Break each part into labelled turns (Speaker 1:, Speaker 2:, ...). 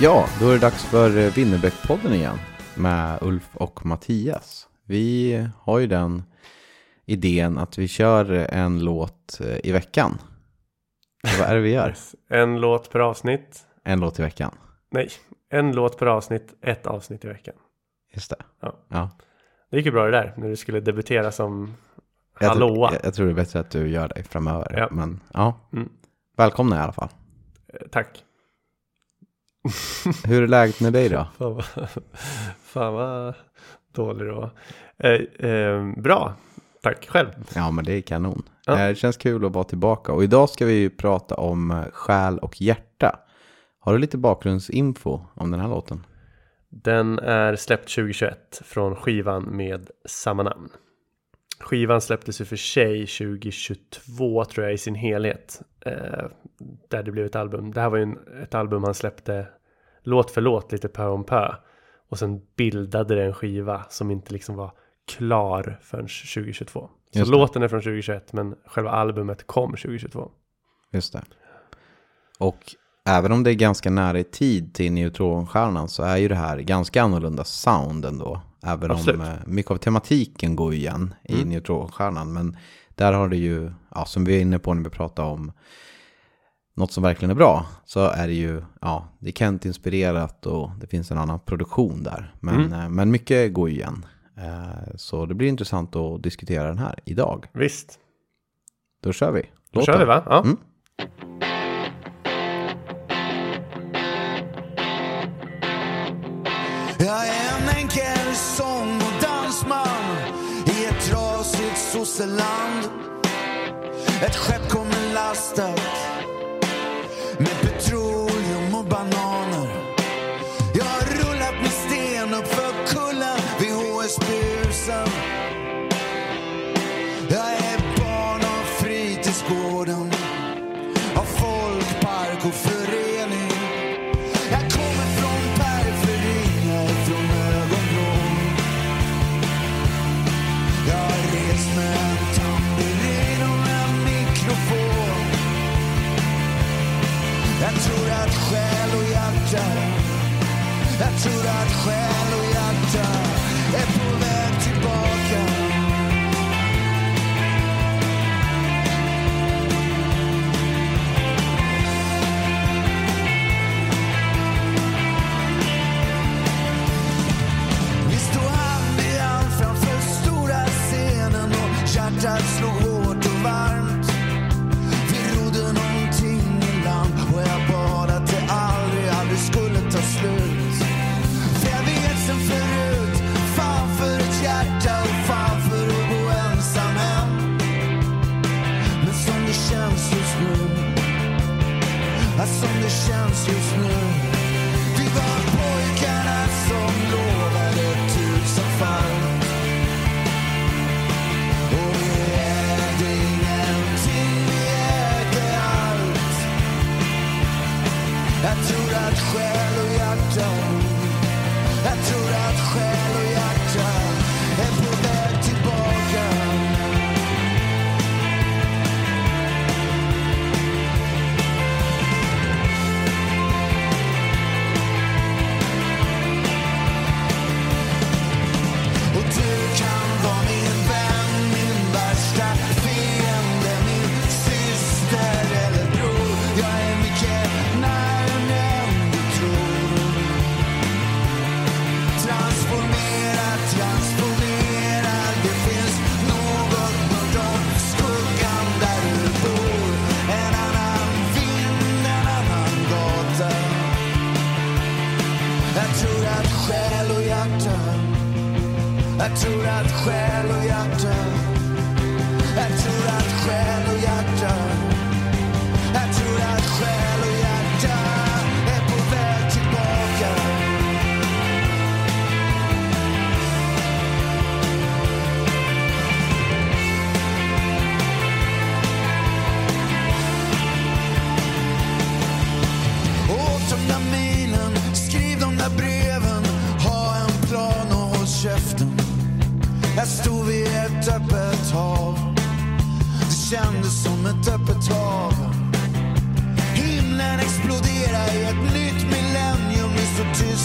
Speaker 1: Ja, då är det dags för eh, Winnerbäckpodden igen med Ulf och Mattias. Vi har ju den idén att vi kör en låt eh, i veckan. Vad är det vi gör?
Speaker 2: En låt per avsnitt.
Speaker 1: En låt i veckan.
Speaker 2: Nej, en låt per avsnitt, ett avsnitt i veckan.
Speaker 1: Just det.
Speaker 2: Ja.
Speaker 1: Ja.
Speaker 2: Det gick ju bra det där när du skulle debutera som
Speaker 1: Jag,
Speaker 2: hallåa.
Speaker 1: jag, jag tror det är bättre att du gör det framöver.
Speaker 2: Ja.
Speaker 1: Men ja,
Speaker 2: Mm.
Speaker 1: välkomna i alla fall.
Speaker 2: Eh, Tack.
Speaker 1: Hur är läget med dig då?
Speaker 2: Fan vad, fan vad dålig du var. Eh, eh, bra, tack själv.
Speaker 1: Ja, men det är kanon.
Speaker 2: Ja.
Speaker 1: Eh, Det känns kul att vara tillbaka. Och idag ska vi ju prata om eh, själ och hjärta. Har du lite bakgrundsinfo om den här låten?
Speaker 2: Den är släppt 2021 från skivan med samma namn. Skivan släpptes ju för sig 2022 tror jag i sin helhet. Eh, där det blev ett album. Det här var ju en, ett album han släppte låt för låt lite pö om pö. Och sen bildade det en skiva som inte liksom var klar förrän 2022. Så låten är från 2021 men själva albumet kom 2022.
Speaker 1: Just det. Och även om det är ganska nära i tid till neutronstjärnan så är ju det här ganska annorlunda sound ändå. Även
Speaker 2: Absolut.
Speaker 1: om eh, mycket av tematiken går igen i
Speaker 2: Mm.
Speaker 1: neutronstjärnan. Men där har det ju, ja, som vi är inne på när vi pratar om något som verkligen är bra, så är det ju, ja, det är Kent-inspirerat och det finns en annan produktion där. Men,
Speaker 2: Mm.
Speaker 1: eh, men mycket går ju igen. Eh, Så det blir intressant att diskutera den här idag.
Speaker 2: Visst,
Speaker 1: Då kör vi.
Speaker 2: då
Speaker 1: Låten.
Speaker 2: kör vi va? Ja.
Speaker 1: Mm.
Speaker 3: Trasigt. Ett skepp kommer lastat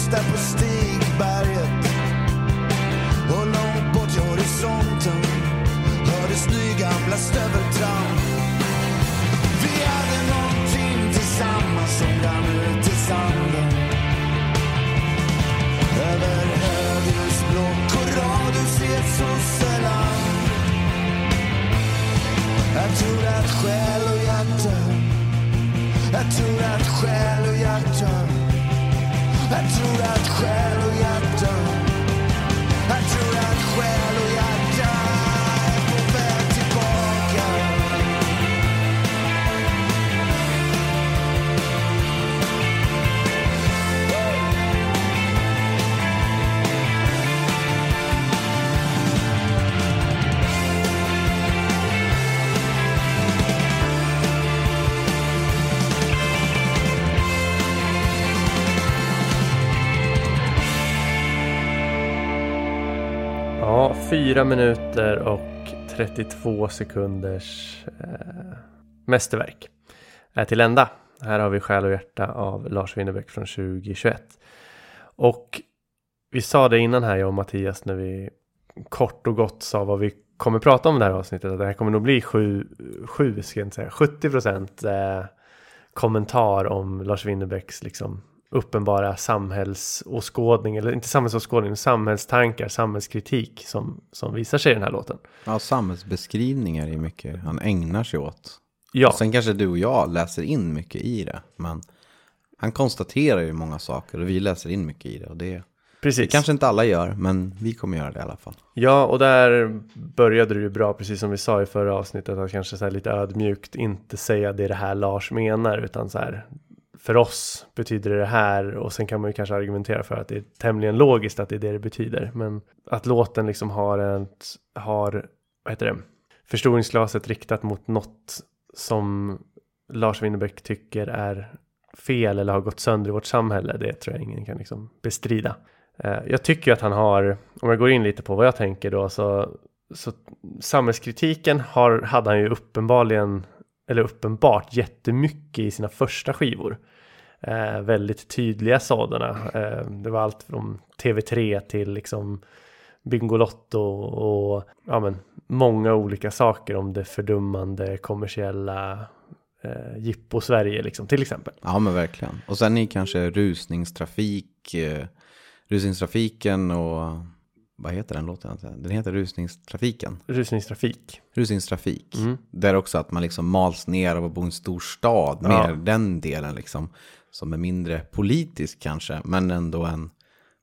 Speaker 3: står tysta på
Speaker 2: 4 minuter och 32 sekunders eh, mästerverk är till ända. Här har vi Själ och hjärta av Lars Winnerbäck från 2021. Och vi sa det innan här, jag och Mattias, när vi kort och gott sa vad vi kommer prata om det här avsnittet. Att det här kommer nog bli 7, 7 ska jag inte säga, 70 procent eh, kommentar om Lars Winnerbäcks liksom uppenbara samhällsåskådning, eller inte samhällsåskådning, samhällstankar, samhällskritik som, som visar sig i den här låten.
Speaker 1: Ja, samhällsbeskrivningar är mycket han ägnar sig åt.
Speaker 2: Ja,
Speaker 1: Och sen kanske du och jag läser in mycket i det. Men han konstaterar ju många saker och vi läser in mycket i det. Och det, det
Speaker 2: precis.
Speaker 1: kanske inte alla gör, men vi kommer göra det i alla fall.
Speaker 2: Ja, och där började du ju bra, precis som vi sa i förra avsnittet, att kanske så lite ödmjukt inte säga det är det här Lars menar, utan så här för oss betyder det det här och sen kan man ju kanske argumentera för att det är tämligen logiskt att det är det det betyder. Men att låten liksom har ett, har, vad heter det, förstoringsglaset riktat mot något som Lars Winnerbäck tycker är fel eller har gått sönder i vårt samhälle, det tror jag ingen kan liksom bestrida. Eh, jag tycker att han har, om jag går in lite på vad jag tänker då, så, så samhällskritiken har, hade han ju uppenbarligen, eller uppenbart jättemycket i sina första skivor. Eh, väldigt tydliga sådana. Eh, det var allt från TV3 till liksom Bingolotto och ja, men, många olika saker om det fördummande kommersiella eh, Jippo-Sverige liksom, till exempel.
Speaker 1: Ja, men verkligen. Och sen är kanske rusningstrafik, eh, rusningstrafiken och vad heter den låten? Den heter Rusningstrafiken.
Speaker 2: Rusningstrafik.
Speaker 1: Rusningstrafik.
Speaker 2: Mm.
Speaker 1: Där också att man liksom mals ner av att bo i en stor stad.
Speaker 2: Ja.
Speaker 1: Mer den delen liksom. Som är mindre politisk kanske, men ändå en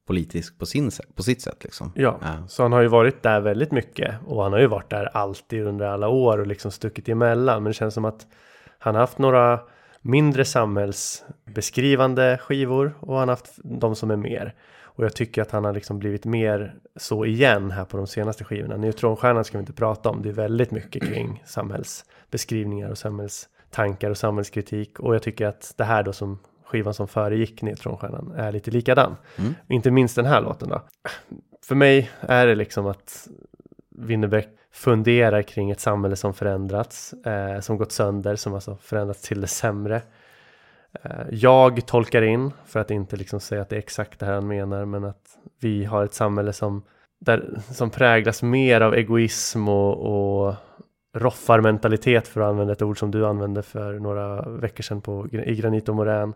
Speaker 1: politisk på, sin, på sitt sätt liksom.
Speaker 2: Ja,
Speaker 1: Ja.
Speaker 2: så han har ju varit där väldigt mycket och han har ju varit där alltid under alla år och liksom stuckit emellan. Men det känns som att han har haft några mindre samhällsbeskrivande skivor och han har haft de som är mer. Och jag tycker att han har liksom blivit mer så igen här på de senaste skivorna. Neutronstjärnan ska vi inte prata om. Det är väldigt mycket kring samhällsbeskrivningar och samhällstankar och samhällskritik. Och jag tycker att det här då som skivan som föregick Neutronstjärnan är lite likadan.
Speaker 1: Mm.
Speaker 2: Inte minst den här låten då. För mig är det liksom att Winnerbäck funderar kring ett samhälle som förändrats, eh, som gått sönder, som alltså förändrats till det sämre. Eh, jag tolkar in, för att inte liksom säga att det är exakt det här han menar, men att vi har ett samhälle som, där, som präglas mer av egoism och, och roffarmentalitet, för att använda ett ord som du använde för några veckor sedan på, i Granit och Morän.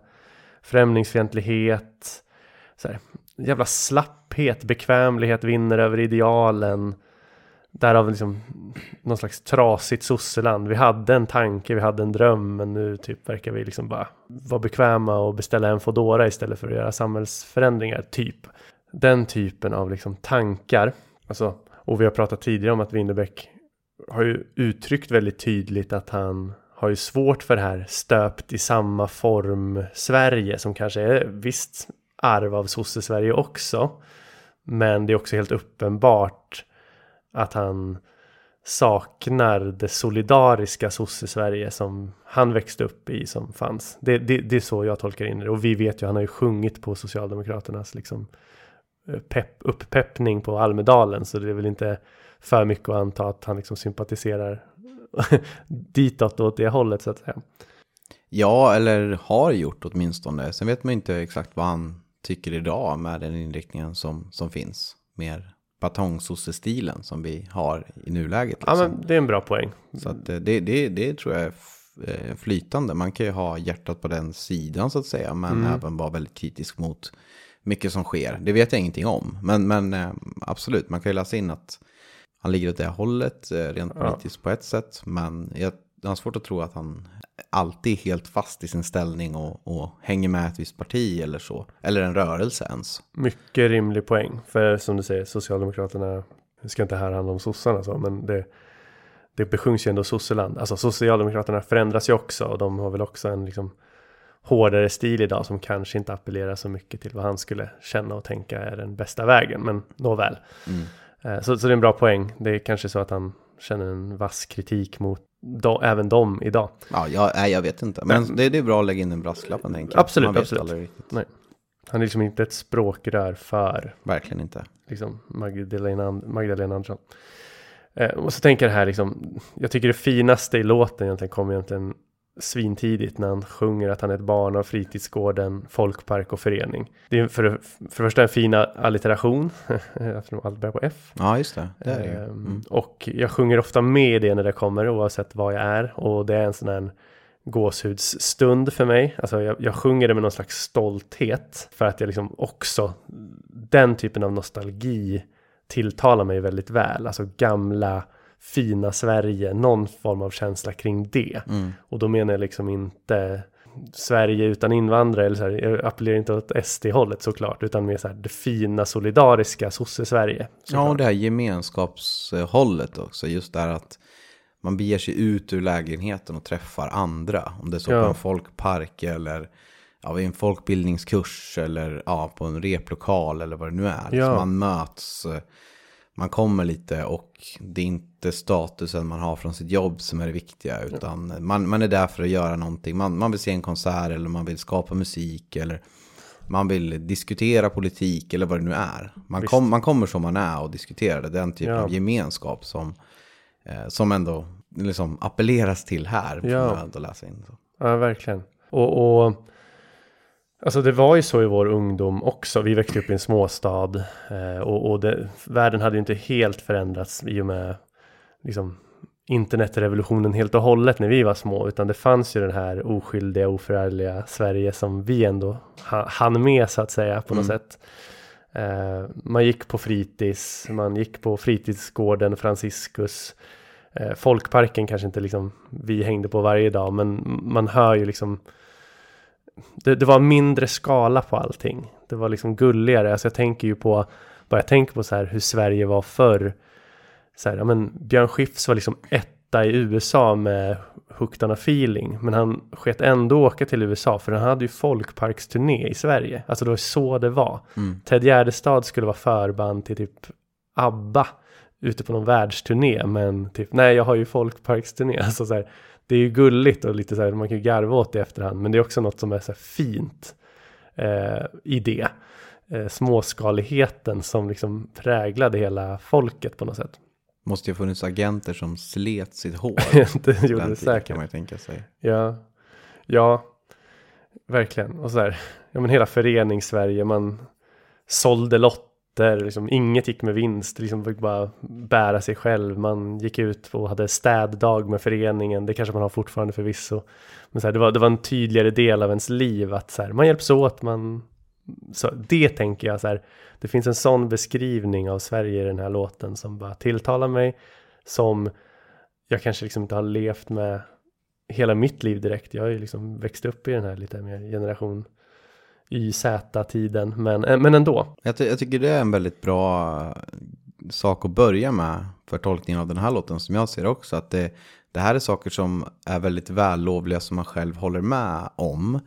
Speaker 2: Främlingsfientlighet, så här, jävla slapphet, bekvämlighet vinner över idealen. Därav liksom någon slags trasigt sosseland. Vi hade en tanke, vi hade en dröm, men nu typ verkar vi liksom bara vara bekväma och beställa en Foodora istället för att göra samhällsförändringar, typ. Den typen av liksom tankar Alltså, och vi har pratat tidigare om att Winnerbäck har ju uttryckt väldigt tydligt att han har ju svårt för det här stöpt i samma form Sverige som kanske är visst arv av sosse-Sverige också. Men det är också helt uppenbart att han saknar det solidariska sosse-Sverige som han växte upp i som fanns. Det, det, det, är så jag tolkar in det och vi vet ju han har ju sjungit på Socialdemokraternas liksom eh, pepp, upppeppning på Almedalen så det är väl inte för mycket att anta att han liksom sympatiserar ditåt åt det hållet så att säga.
Speaker 1: Ja, eller har gjort åtminstone. Sen vet man inte exakt vad han tycker idag med den inriktningen som, som finns. Mer batongsosse-stilen som vi har i nuläget.
Speaker 2: Liksom. Ja, men det är en bra poäng.
Speaker 1: Så att det, det, det tror jag är eh, flytande. Man kan ju ha hjärtat på den sidan så att säga, men mm. även vara väldigt kritisk mot mycket som sker. Det vet jag ingenting om, men, men eh, absolut, man kan ju läsa in att han ligger åt det hållet eh, rent politiskt ja. på ett sätt, men jag jag har svårt att tro att han alltid är helt fast i sin ställning och, och, hänger med ett visst parti eller så. Eller en rörelse ens.
Speaker 2: Mycket rimlig poäng. För som du säger, Socialdemokraterna, nu ska inte här handla om sossarna så, men det, det besjungs ju ändå sosseland. Alltså Socialdemokraterna förändras ju också och de har väl också en liksom hårdare stil idag som kanske inte appellerar så mycket till vad han skulle känna och tänka är den bästa vägen. Men nåväl. Mm. Eh, så, så det är en bra poäng. Det är kanske så att han känner en vass kritik mot då, även dem idag.
Speaker 1: Ja, jag, nej, jag vet inte. Men, Men det, det, är bra att lägga in en brasklapp, tänker.
Speaker 2: Absolut, absolut. Nej. Han är liksom inte ett språkrör för...
Speaker 1: Verkligen inte.
Speaker 2: Liksom Magdalena, Magdalena Andersson. Eh, och så tänker jag här liksom, jag tycker det finaste i låten egentligen kommer egentligen svintidigt när han sjunger att han är ett barn av fritidsgården, folkpark och förening. Det är för, för det första en fin allitteration, eftersom allt börjar på F.
Speaker 1: Ja, just det. det
Speaker 2: det. Ehm, mm. Och jag sjunger ofta med det när det kommer, oavsett vad jag är. Och det är en sån här gåshudsstund för mig. Alltså jag, jag sjunger det med någon slags stolthet. För att jag liksom också, den typen av nostalgi tilltalar mig väldigt väl. Alltså gamla fina Sverige, någon form av känsla kring det. Mm. Och då menar jag liksom inte Sverige utan invandrare, eller så här, jag appellerar inte åt SD-hållet såklart, utan mer så här det fina solidariska sosse-Sverige.
Speaker 1: Ja, och det här gemenskapshållet också, just där att man beger sig ut ur lägenheten och träffar andra. Om det är så ja. på en folkpark eller ja, en folkbildningskurs eller ja, på en replokal eller vad det nu är. Ja. Så man möts man kommer lite och det är inte statusen man har från sitt jobb som är det viktiga. Utan man, man är där för att göra någonting. Man, man vill se en konsert eller man vill skapa musik. Eller man vill diskutera politik eller vad det nu är. Man, kom, man kommer som man är och diskuterar det. Den typen ja. av gemenskap som, eh, som ändå liksom appelleras till här. Ja, läsa in, så.
Speaker 2: ja verkligen. Och, och Alltså det var ju så i vår ungdom också. Vi växte upp i en småstad eh, och, och det, världen hade ju inte helt förändrats i och med liksom, internetrevolutionen helt och hållet när vi var små. Utan det fanns ju den här oskyldiga, oförärliga Sverige som vi ändå hann med så att säga på något mm. sätt. Eh, man gick på fritids, man gick på fritidsgården Franciscus. Eh, folkparken kanske inte liksom vi hängde på varje dag men man hör ju liksom det, det, var mindre skala på allting. Det var liksom gulligare. Alltså jag tänker ju på, bara jag tänker på så här hur Sverige var förr. Så här, ja men Björn Skifs var liksom etta i USA med Hooked on a feeling. Men han sket ändå åka till USA för han hade ju folkparksturné i Sverige. Alltså det var så det var. Mm. Ted Gärdestad skulle vara förband till typ ABBA ute på någon världsturné. Men typ, nej jag har ju folkparksturné. Alltså så här, det är ju gulligt och lite så här, man kan ju garva åt det i efterhand. Men det är också något som är så här fint eh, i det. Eh, småskaligheten som liksom präglade hela folket på något sätt.
Speaker 1: Måste ju ha funnits agenter som slet sitt hår.
Speaker 2: det gjorde det säkert.
Speaker 1: kan man ju tänka sig.
Speaker 2: Ja, ja, verkligen. Och så här, ja men hela förenings-Sverige, man sålde lotter där liksom inget gick med vinst, liksom fick bara bära sig själv. Man gick ut och hade städdag med föreningen, det kanske man har fortfarande förvisso. Men så här, det, var, det var en tydligare del av ens liv att så här, man hjälps åt, man... Så det tänker jag så här, det finns en sån beskrivning av Sverige i den här låten som bara tilltalar mig, som jag kanske liksom inte har levt med hela mitt liv direkt. Jag har ju liksom växt upp i den här lite mer generation YZ-tiden, men, eh, men ändå.
Speaker 1: Jag, ty jag, tycker det är en väldigt bra sak att börja med för tolkningen av den här låten som jag ser också. Att det, det här är saker som är väldigt vällovliga som man själv håller med om.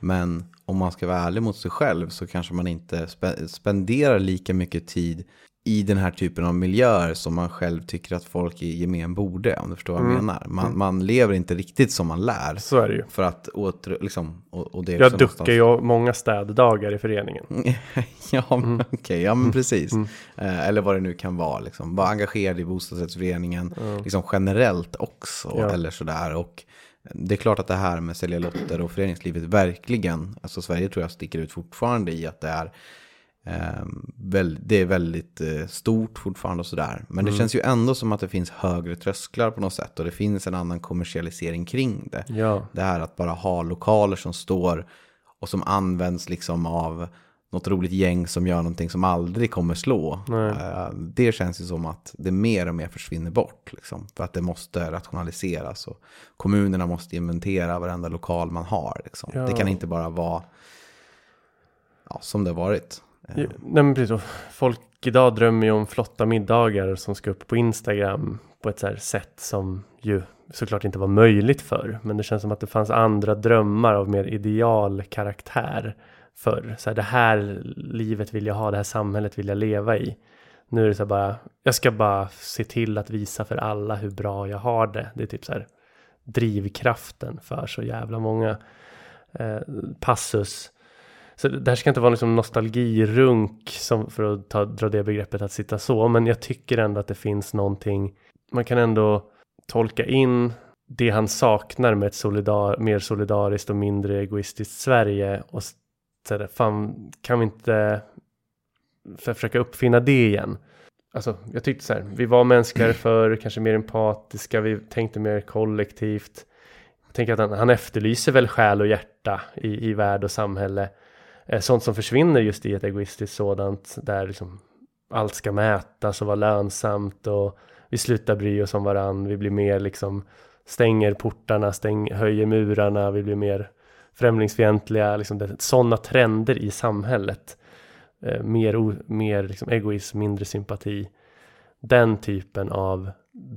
Speaker 1: Men om man ska vara ärlig mot sig själv så kanske man inte spe, spenderar lika mycket tid i den här typen av miljöer som man själv tycker att folk i gemen borde, om du förstår vad jag
Speaker 2: Mm.
Speaker 1: menar. Man, man lever inte riktigt som man lär.
Speaker 2: Så är det ju.
Speaker 1: För att åter, liksom, och, och det är
Speaker 2: Jag
Speaker 1: också
Speaker 2: duckar ju många städdagar i föreningen.
Speaker 1: ja, men
Speaker 2: Mm.
Speaker 1: okej, ja men precis. Eh, eller vad det nu kan vara, liksom. Vara engagerad i bostadsrättsföreningen, liksom generellt också,
Speaker 2: Ja.
Speaker 1: eller sådär. Och det är klart att det här med sälja lotter och föreningslivet verkligen, alltså Sverige tror jag sticker ut fortfarande i att det är det är väldigt eh, stort fortfarande och sådär. Men det känns ju ändå som att det finns högre trösklar på något sätt och det finns en annan kommersialisering kring det.
Speaker 2: Ja.
Speaker 1: Det här att bara ha lokaler som står och som används liksom av något roligt gäng som gör någonting som aldrig kommer slå.
Speaker 2: Nej.
Speaker 1: Eh, Det känns ju som att det mer och mer försvinner bort. Liksom, för att det måste rationaliseras och kommunerna måste inventera varenda lokal man har. Liksom.
Speaker 2: Ja.
Speaker 1: Det kan inte bara vara ja, som det har varit. Eh.
Speaker 2: Ja, Nej men precis, folk idag drömmer ju om flotta middagar som ska upp på Instagram på ett så här sätt som ju såklart inte var möjligt för. Men det känns som att det fanns andra drömmar av mer ideal karaktär förr. Så här, det här livet vill jag ha, det här samhället vill jag leva i. Nu är det så här bara, jag ska bara se till att visa för alla hur bra jag har det. Det är typ så här drivkraften för så jävla många eh, passus. Så det här ska inte vara liksom nostalgirunk som för att ta, dra det begreppet att sitta så. Men jag tycker ändå att det finns någonting. Man kan ändå tolka in det han saknar med ett solidar, mer solidariskt och mindre egoistiskt Sverige. Och så där, fan, kan vi inte för försöka uppfinna det igen? Alltså, jag tyckte så här, vi var mänskligare förr, kanske mer empatiska, vi tänkte mer kollektivt. Jag tänker att han, han efterlyser väl själ och hjärta i, i värld och samhälle. Eh, sånt som försvinner just i ett egoistiskt sådant där liksom allt ska mätas och vara lönsamt och vi slutar bry oss om varann. Vi blir mer liksom stänger portarna, stäng, höjer murarna, vi blir mer främlingsfientliga. Liksom det, sådana trender i samhället. Eh, mer mer liksom egoism, mindre sympati. Den typen av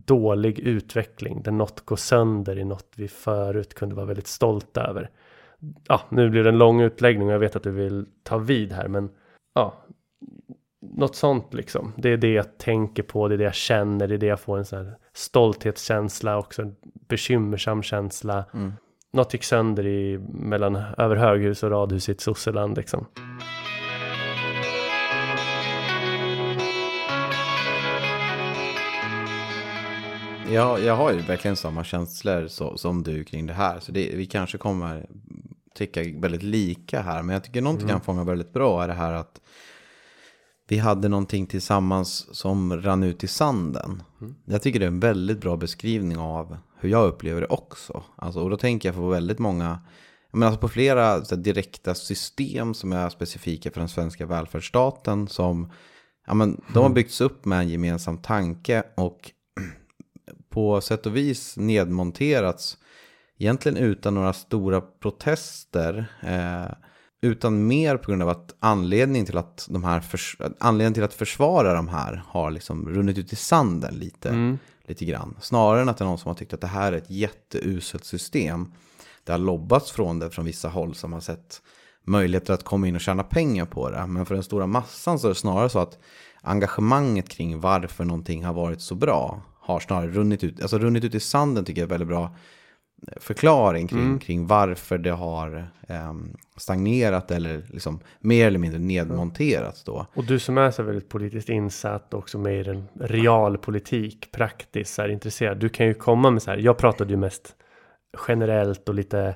Speaker 2: dålig utveckling där något går sönder i något vi förut kunde vara väldigt stolta över ja, nu blir det en lång utläggning och jag vet att du vill ta vid här, men ja, något sånt liksom. Det är det jag tänker på, det är det jag känner, det är det jag får en sån här stolthetskänsla, också en bekymmersam känsla.
Speaker 1: Mm.
Speaker 2: Något gick sönder i, mellan över höghus och radhus i ett sosseland liksom.
Speaker 1: Jag, jag har ju verkligen samma känslor så, som du kring det här. Så det, vi kanske kommer tycka väldigt lika här. Men jag tycker någonting han fångar väldigt bra är det här att vi hade någonting tillsammans som rann ut i sanden. Jag tycker det är en väldigt bra beskrivning av hur jag upplever det också. Alltså, och då tänker jag på väldigt många, men alltså på flera direkta system som är specifika för den svenska välfärdsstaten. Som, ja, men, de har byggts upp med en gemensam tanke och på sätt och vis nedmonterats egentligen utan några stora protester. Eh, utan mer på grund av att anledningen till att de här förs- anledningen till att försvara de här har liksom runnit ut i sanden lite, lite grann. Snarare än att det är någon som har tyckt att det här är ett jätteuselt system. Det har lobbats från det från vissa håll som har sett möjligheter att komma in och tjäna pengar på det. Men för den stora massan så är det snarare så att engagemanget kring varför någonting har varit så bra har snarare runnit ut, alltså runnit ut i sanden tycker jag är väldigt bra förklaring kring, kring varför det har ehm, stagnerat eller liksom mer eller mindre nedmonterats då.
Speaker 2: Och du som är så väldigt politiskt insatt och också med den realpolitik, praktiskt så här, intresserad. Du kan ju komma med så här, jag pratade ju mest generellt och lite,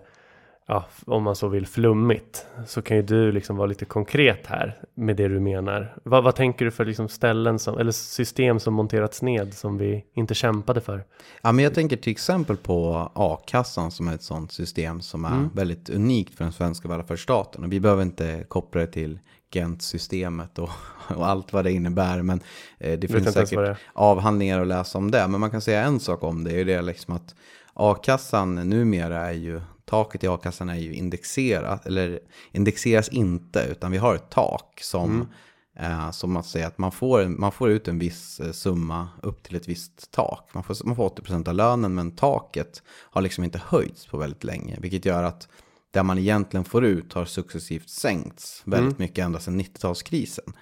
Speaker 2: ja, om man så vill, flummigt. Så kan ju du liksom vara lite konkret här med det du menar. Vad, vad tänker du för liksom ställen som, eller system som monterats ned som vi inte kämpade för?
Speaker 1: Ja, men jag tänker till exempel på a-kassan som är ett sånt system som är väldigt unikt för den svenska välfärdsstaten. Och vi behöver inte koppla det till Gent-systemet och, och allt vad det innebär. Men eh, det finns säkert avhandlingar att läsa om det. Men man kan säga en sak om det. är ju det liksom att a-kassan numera är ju, taket i a-kassan är ju indexerat. Eller indexeras inte, utan vi har ett tak som Eh, som att säga att man får, man får ut en viss eh, summa upp till ett visst tak. Man får, man får 80% av lönen men taket har liksom inte höjts på väldigt länge. Vilket gör att det man egentligen får ut har successivt sänkts väldigt mm. mycket ända sedan 90-talskrisen.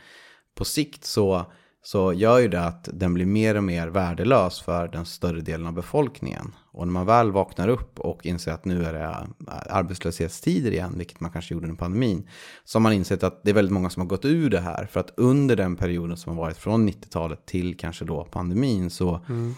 Speaker 1: På sikt så så gör ju det att den blir mer och mer värdelös för den större delen av befolkningen. Och när man väl vaknar upp och inser att nu är det arbetslöshetstider igen, vilket man kanske gjorde under pandemin, så har man insett att det är väldigt många som har gått ur det här. För att under den perioden som har varit från 90-talet till kanske då pandemin så mm.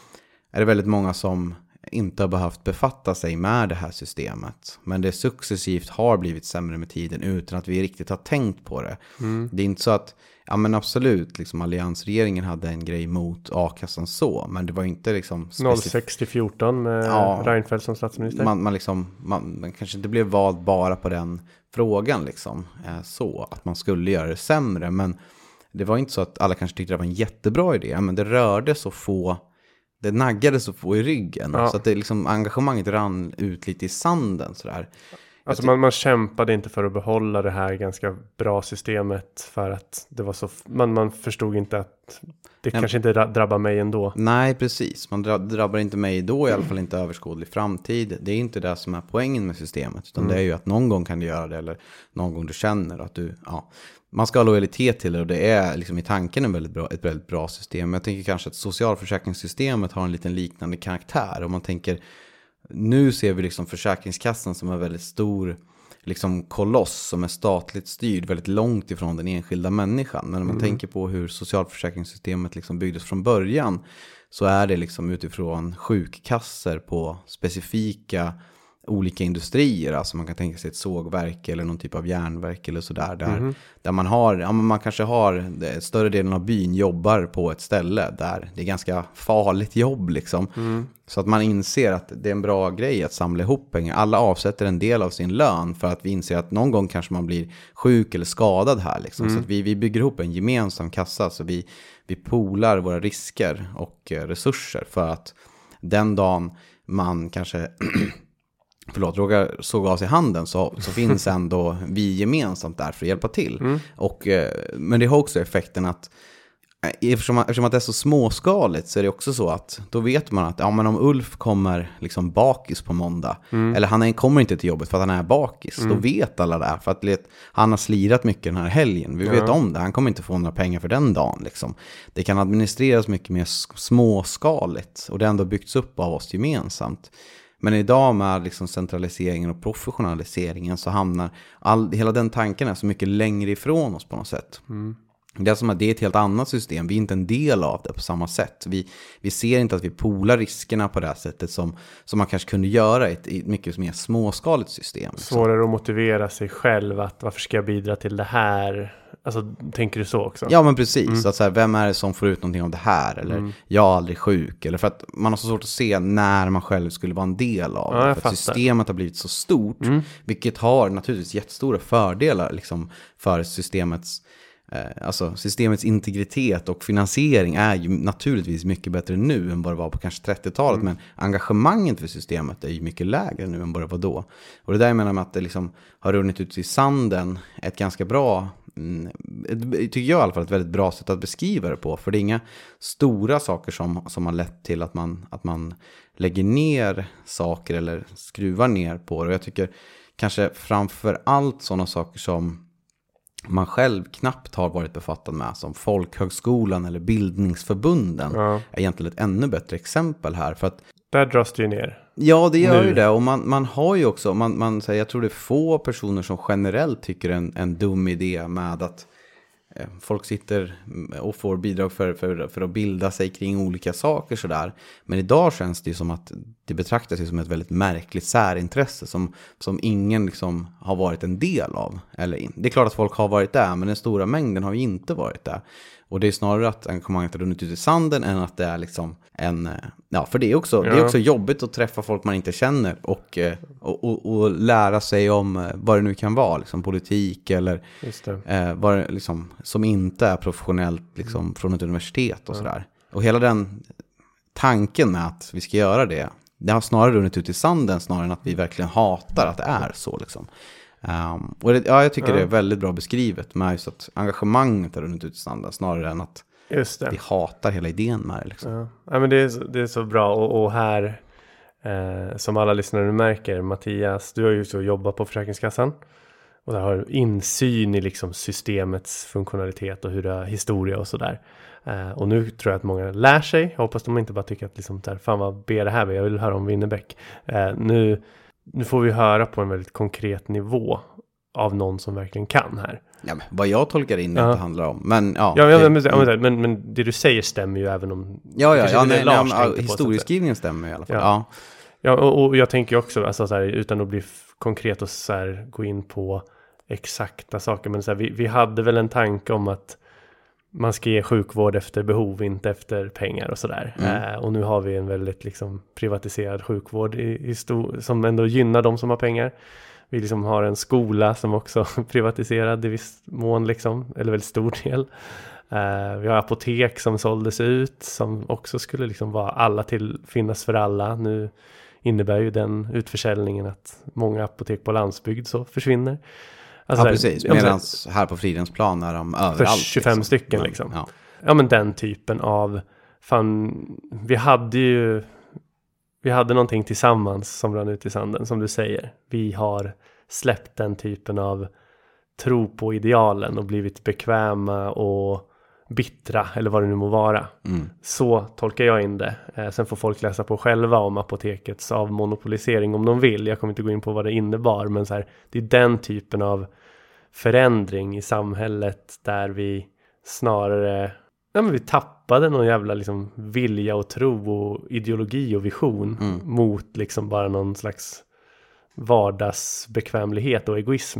Speaker 1: är det väldigt många som inte har behövt befatta sig med det här systemet. Men det successivt har blivit sämre med tiden utan att vi riktigt har tänkt på det. Mm. Det är inte så att Ja men absolut, liksom alliansregeringen hade en grej mot a-kassan så, men det var inte liksom...
Speaker 2: 06 till 14 med ja, Reinfeldt som statsminister.
Speaker 1: Man, man, liksom, man, man, kanske inte blev vald bara på den frågan liksom, eh, så, att man skulle göra det sämre, men det var inte så att alla kanske tyckte det var en jättebra idé, men det rörde så få, det naggade så få i ryggen, ja. så att det liksom, engagemanget rann ut lite i sanden sådär.
Speaker 2: Alltså man, man kämpade inte för att behålla det här ganska bra systemet för att det var så, man, man förstod inte att det Nej. kanske inte drabbar mig ändå.
Speaker 1: Nej, precis. Man drabbar inte mig då, i alla fall inte överskådlig framtid. Det är inte det som är poängen med systemet, utan mm. det är ju att någon gång kan du göra det eller någon gång du känner att du, ja, man ska ha lojalitet till det och det är liksom i tanken en väldigt bra, ett väldigt bra system. Jag tänker kanske att socialförsäkringssystemet har en liten liknande karaktär. Om man tänker nu ser vi liksom Försäkringskassan som en väldigt stor liksom koloss som är statligt styrd väldigt långt ifrån den enskilda människan. Men om man mm. tänker på hur socialförsäkringssystemet liksom byggdes från början så är det liksom utifrån sjukkasser på specifika olika industrier. Alltså man kan tänka sig ett sågverk eller någon typ av järnverk eller sådär. Där, mm. där man har, ja man kanske har, större delen av byn jobbar på ett ställe där det är ganska farligt jobb liksom. Mm. Så att man inser att det är en bra grej att samla ihop pengar. Alla avsätter en del av sin lön för att vi inser att någon gång kanske man blir sjuk eller skadad här. Liksom. Mm. Så att vi, vi bygger ihop en gemensam kassa. Så vi, vi polar våra risker och eh, resurser för att den dagen man kanske förlåt, råkar såga av sig handen så, så finns ändå vi gemensamt där för att hjälpa till. Mm. Och, eh, men det har också effekten att eh, Eftersom, eftersom att det är så småskaligt så är det också så att då vet man att ja, men om Ulf kommer liksom bakis på måndag, mm. eller han är, kommer inte till jobbet för att han är bakis, mm. då vet alla det. För att let, han har slirat mycket den här helgen, vi vet ja. om det, han kommer inte få några pengar för den dagen. Liksom. Det kan administreras mycket mer småskaligt och det har ändå byggts upp av oss gemensamt. Men idag med liksom centraliseringen och professionaliseringen så hamnar all, hela den tanken är så mycket längre ifrån oss på något sätt. Mm. Det är som att det är ett helt annat system, vi är inte en del av det på samma sätt. Vi, vi ser inte att vi polar riskerna på det här sättet som, som man kanske kunde göra i ett, i ett mycket mer småskaligt system.
Speaker 2: Liksom. Svårare att motivera sig själv att varför ska jag bidra till det här? Alltså, tänker du så också?
Speaker 1: Ja, men precis. Mm. Att så här, vem är det som får ut någonting av det här? Eller mm. jag är aldrig sjuk. Eller för att man har så svårt att se när man själv skulle vara en del av ja, det. För att systemet har blivit så stort. Mm. Vilket har naturligtvis jättestora fördelar liksom, för systemets alltså systemets integritet och finansiering är ju naturligtvis mycket bättre nu än vad det var på kanske 30-talet. Mm. Men engagemanget för systemet är ju mycket lägre nu än vad det var då. Och det där jag menar med att det liksom har runnit ut i sanden ett ganska bra, mm, tycker jag i alla fall, ett väldigt bra sätt att beskriva det på. För det är inga stora saker som, som har lett till att man, att man lägger ner saker eller skruvar ner på det. Och jag tycker kanske framför allt sådana saker som man själv knappt har varit befattad med som Folkhögskolan eller bildningsförbunden ja. är egentligen ett ännu bättre exempel här. För att,
Speaker 2: Där dras det ju ner.
Speaker 1: Ja, det gör nu. ju det. Och man, man har ju också, man, man, jag tror det är få personer som generellt tycker en, en dum idé med att Eh, folk sitter och får bidrag för, för, för att bilda sig kring olika saker sådär. Men idag känns det ju som att det betraktas som ett väldigt märkligt särintresse som, som ingen liksom har varit en del av. Eller, det är klart att folk har varit där, men den stora mängden har ju inte varit där. Och det är snarare att engagemanget har runnit ut i sanden än att det är liksom en... Eh, ja, för det är också, ja. det är också jobbigt att träffa folk man inte känner och, eh, och, och, och lära sig om eh, vad det nu kan vara, liksom politik eller eh, vad det, liksom, som inte är professionellt liksom, från ett universitet och ja. sådär. Och hela den tanken med att vi ska göra det, det har snarare runnit ut i sanden snarare än att vi verkligen hatar att det är så. Liksom. Um, och det, ja, jag tycker
Speaker 2: Ja.
Speaker 1: det är väldigt bra beskrivet med just att engagemanget har runnit ut i sanden snarare än att vi hatar hela idén med det. Liksom.
Speaker 2: Ja, ja men det är, så- det är så bra och, och här eh, som alla lyssnare märker Mattias, du har ju så jobbat på Försäkringskassan och där har du insyn i liksom systemets funktionalitet och hur det har historia och sådär. Eh, och nu tror jag att många lär sig. Jag hoppas de inte bara tycker att liksom här, fan vad ber det här med, jag vill höra om Winnerbäck. Eh, nu, nu får vi höra på en väldigt konkret nivå av någon som verkligen kan här.
Speaker 1: Ja, men vad jag tolkar in det
Speaker 2: Ja.
Speaker 1: handlar om. Men ja,
Speaker 2: Ja, ja,
Speaker 1: det-
Speaker 2: men, ja, men, men, men det du säger stämmer ju även om...
Speaker 1: ja, ja, ja nej,
Speaker 2: det
Speaker 1: nej,
Speaker 2: säga.
Speaker 1: historieskrivningen stämmer i alla fall.
Speaker 2: Ja.
Speaker 1: Ja.
Speaker 2: Och, och jag tänker också, alltså så här, utan att bli konkret och så här, gå in på exakta saker, men så här, vi, vi hade väl en tanke om att man ska ge sjukvård efter behov, inte efter pengar och sådär.
Speaker 1: Mm.
Speaker 2: Eh, och nu har vi en väldigt liksom, privatiserad sjukvård i, i stor, som ändå gynnar de som har pengar. Vi liksom har en skola som också är privatiserad i viss mån, liksom, eller väldigt stor del. Eh, vi har apotek som såldes ut, som också skulle liksom vara alla till, finnas för alla. Nu innebär ju den utförsäljningen att många apotek på landsbygd så försvinner. Alltså
Speaker 1: ja, precis.
Speaker 2: men-
Speaker 1: Medan här på Fridhemsplan är de överallt.
Speaker 2: 25 stycken, liksom.
Speaker 1: Ja.
Speaker 2: Ja men den typen av, fan, vi hade ju, vi hade någonting tillsammans som rann ut i sanden, som du säger. Vi har släppt den typen av tro på idealen och blivit bekväma och bittra, eller vad det nu må vara.
Speaker 1: Mm.
Speaker 2: Så tolkar jag in det. Eh, sen får folk läsa på själva om apotekets avmonopolisering om de vill. Jag kommer inte gå in på vad det innebar, men så här, det är den typen av förändring i samhället där vi snarare ja, men vi tappade någon jävla liksom vilja och tro och ideologi och vision
Speaker 1: Mm.
Speaker 2: mot liksom bara någon slags vardagsbekvämlighet och egoism.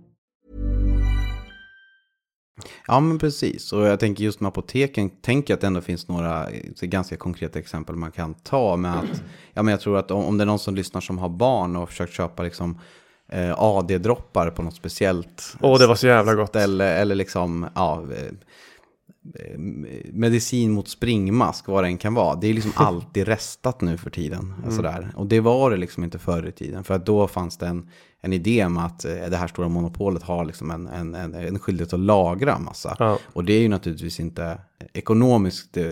Speaker 1: Ja, men precis. Och jag tänker just med apoteken, tänker jag att det ändå finns några eh, ganska konkreta exempel man kan ta med att, ja men jag tror att om, om det är någon som lyssnar som har barn och försökt köpa liksom eh, AD-droppar på något speciellt
Speaker 2: Åh, det var så jävla gott.
Speaker 1: ställe, eller liksom, ja, eh, medicin mot springmask, vad det än kan vara. Det är liksom alltid restat nu för tiden.
Speaker 2: Mm.
Speaker 1: Sådär. Och det var det liksom inte förr i tiden. För att då fanns det en, en idé om att eh, det här stora monopolet har liksom en, en, en, en skyldighet att lagra massa.
Speaker 2: Ja.
Speaker 1: Och det är ju naturligtvis inte ekonomiskt eh,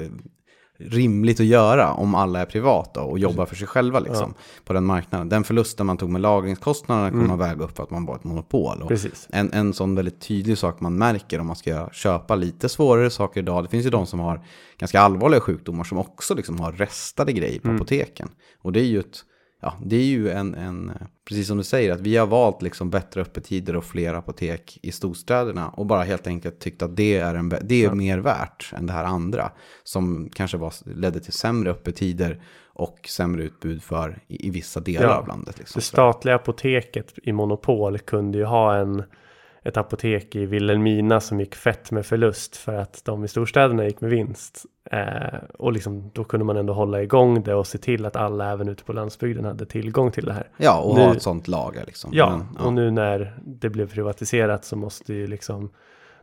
Speaker 1: rimligt att göra om alla är privata och jobbar för sig själva liksom, på den marknaden. Den förlusten man tog med lagringskostnaderna kunde man väga upp för att man var ett monopol.
Speaker 2: Mm.
Speaker 1: En, en sån väldigt tydlig sak man märker om man ska köpa lite svårare saker idag. Det finns ju de som har ganska allvarliga sjukdomar som också liksom har restade grejer på
Speaker 2: Mm.
Speaker 1: apoteken. Och det är ju ett, ja, det är ju en, en, precis som du säger, att vi har valt liksom bättre öppettider och fler apotek i storstäderna. Och bara helt enkelt tyckt att det är, en, det är mer värt än det här andra. Som kanske var, ledde till sämre öppettider och sämre utbud för i, i vissa delar
Speaker 2: Ja.
Speaker 1: av landet. Liksom.
Speaker 2: Det statliga apoteket i monopol kunde ju ha en, ett apotek i Vilhelmina som gick fett med förlust för att de i storstäderna gick med vinst. Eh, och liksom, då kunde man ändå hålla igång det och se till att alla även ute på landsbygden hade tillgång till det här.
Speaker 1: Ja, och
Speaker 2: Nu-
Speaker 1: ha ett sånt lager liksom.
Speaker 2: Ja,
Speaker 1: Men,
Speaker 2: och nu när det blev privatiserat så måste ju liksom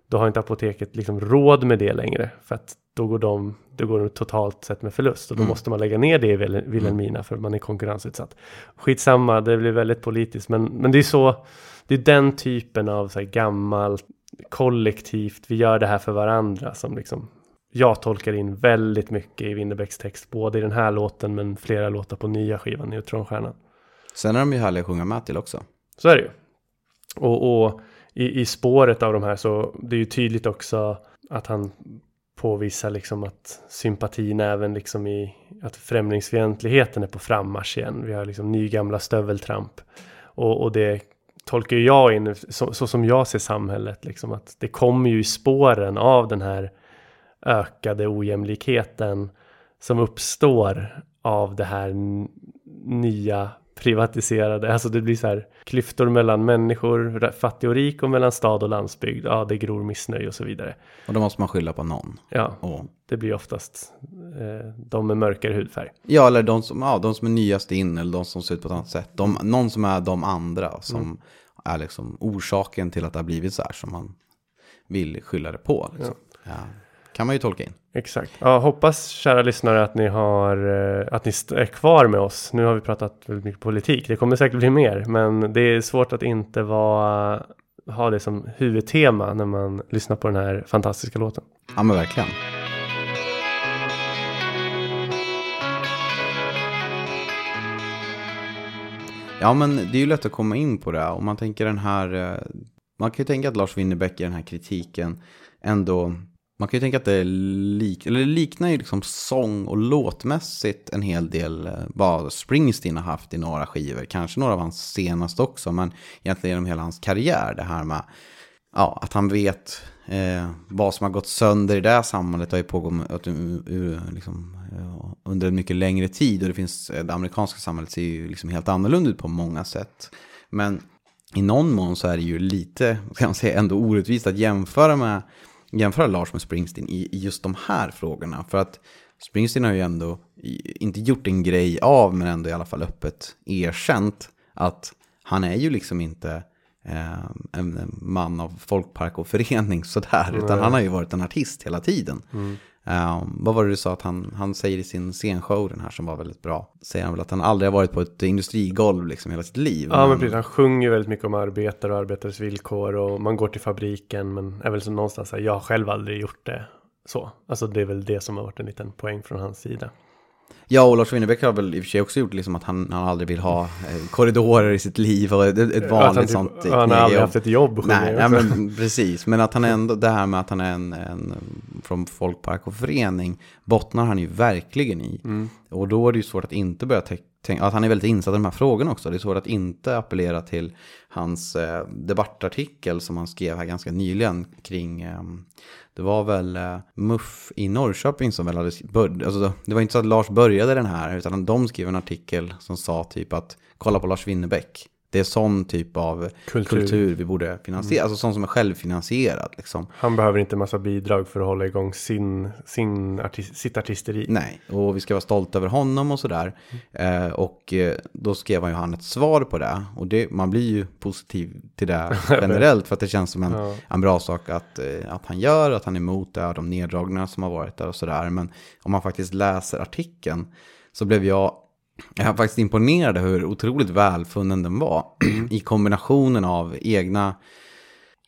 Speaker 2: då har inte apoteket liksom råd med det längre för att då går de, då går de totalt sett med förlust och då måste man lägga ner det i Vil- Vilhelmina för man är konkurrensutsatt. Skitsamma, det blir väldigt politiskt men, men det är så, det är den typen av så här gammalt kollektivt, vi gör det här för varandra som liksom jag tolkar in väldigt mycket i Winnerbäcks text, både i den här låten men flera låtar på nya skivan Neutronstjärnan.
Speaker 1: Sen är de ju härliga att sjunga med till också.
Speaker 2: Så är det ju. Och, och i, i spåret av de här så det är ju tydligt också att han påvisar liksom att sympatin även liksom i att främlingsfientligheten är på frammarsch igen. Vi har liksom nygamla stöveltramp. Och, och det tolkar jag in så, så, som jag ser samhället liksom att det kommer ju i spåren av den här ökade ojämlikheten som uppstår av det här nya privatiserade, alltså det blir så här klyftor mellan människor, fattig och rik och mellan stad och landsbygd. Ja, det gror missnöje och så vidare.
Speaker 1: Och då måste man skylla på någon.
Speaker 2: Ja,
Speaker 1: Och,
Speaker 2: det blir oftast eh, de med mörkare hudfärg.
Speaker 1: ja, eller de som, ja, de som är nyast in eller de som ser ut på ett annat sätt. De, någon som är de andra som
Speaker 2: Mm.
Speaker 1: är liksom orsaken till att det har blivit så här som man vill skylla det på. Liksom. Ja. Kan man ju tolka in.
Speaker 2: Exakt. Ja, hoppas kära lyssnare att ni har eh, att ni är kvar med oss. Nu har vi pratat väldigt mycket politik. Det kommer säkert bli mer, men det är svårt att inte vara ha det som huvudtema när man lyssnar på den här fantastiska låten.
Speaker 1: Ja, men verkligen. Ja, men det är ju lätt att komma in på det. Om man tänker den här... eh, Man kan ju tänka att Lars Winnerbäck i den här kritiken ändå... Man kan ju tänka att det lik, eller det liknar ju liksom sång och låtmässigt en hel del eh, vad Springsteen har haft i några skivor. Kanske några av hans senaste också, men egentligen genom hela hans karriär. Det här med ja, att han vet eh, vad som har gått sönder i det här samhället har ju pågått eh, liksom, eh, under en mycket längre tid. Och det, finns, det amerikanska samhället ser ju liksom helt annorlunda ut på många sätt. Men i någon mån så är det ju lite, kan man säga, ändå orättvist att jämföra, med, jämföra Lars med Springsteen i, i just de här frågorna. För att Springsteen har ju ändå inte gjort en grej av, men ändå i alla fall öppet erkänt att han är ju liksom inte eh, en man av folkpark och förening sådär. Utan han har ju varit en artist hela tiden. Eh, vad var det du sa att han, han säger i sin scenshow, den här som var väldigt bra. Säger han väl att han aldrig har varit på ett industrigolv liksom hela sitt liv.
Speaker 2: Ja, men precis. Han sjunger väldigt mycket om arbetare och arbetares villkor och man går till fabriken, men är väl så någonstans här, jag har själv aldrig gjort det så. Alltså det är väl det som har varit en liten poäng från hans sida.
Speaker 1: Ja, och Lars Winnerbäck har väl i och för sig också gjort liksom att han, han aldrig vill ha eh, korridorer i sitt liv och ett, ett vanligt
Speaker 2: han, typ,
Speaker 1: sånt.
Speaker 2: han har aldrig haft ett jobb
Speaker 1: Nej, nej men precis. Men att han ändå, det här med att han är en, en från folkpark och förening bottnar han ju verkligen i.
Speaker 2: Mm.
Speaker 1: Och då är det ju svårt att inte börja tänka, att han är väldigt insatt i de här frågorna också. Det är svårt att inte appellera till hans eh, debattartikel som han skrev här ganska nyligen kring, eh, det var väl eh, Muff MUF i Norrköping som väl hade börjat, alltså det var inte så att Lars började den här, utan de skrev en artikel som sa typ att kolla på Lars Winnerbäck. Det är sån typ av
Speaker 2: Kultur.
Speaker 1: kultur, vi borde finansiera, alltså sån som är självfinansierad liksom.
Speaker 2: Han behöver inte massa bidrag för att hålla igång sin, sin artist, sitt artisteri.
Speaker 1: Nej, och vi ska vara stolta över honom och sådär. Eh, och eh, då skrev han ju han ett svar på det. Och det, man blir ju positiv till det generellt för att det känns som en,
Speaker 2: Ja.
Speaker 1: en bra sak att, eh, att han gör, att han är emot det de neddragningar som har varit där och sådär. Men om man faktiskt läser artikeln så blev jag jag är faktiskt imponerad hur otroligt välfunnen den var. I kombinationen av egna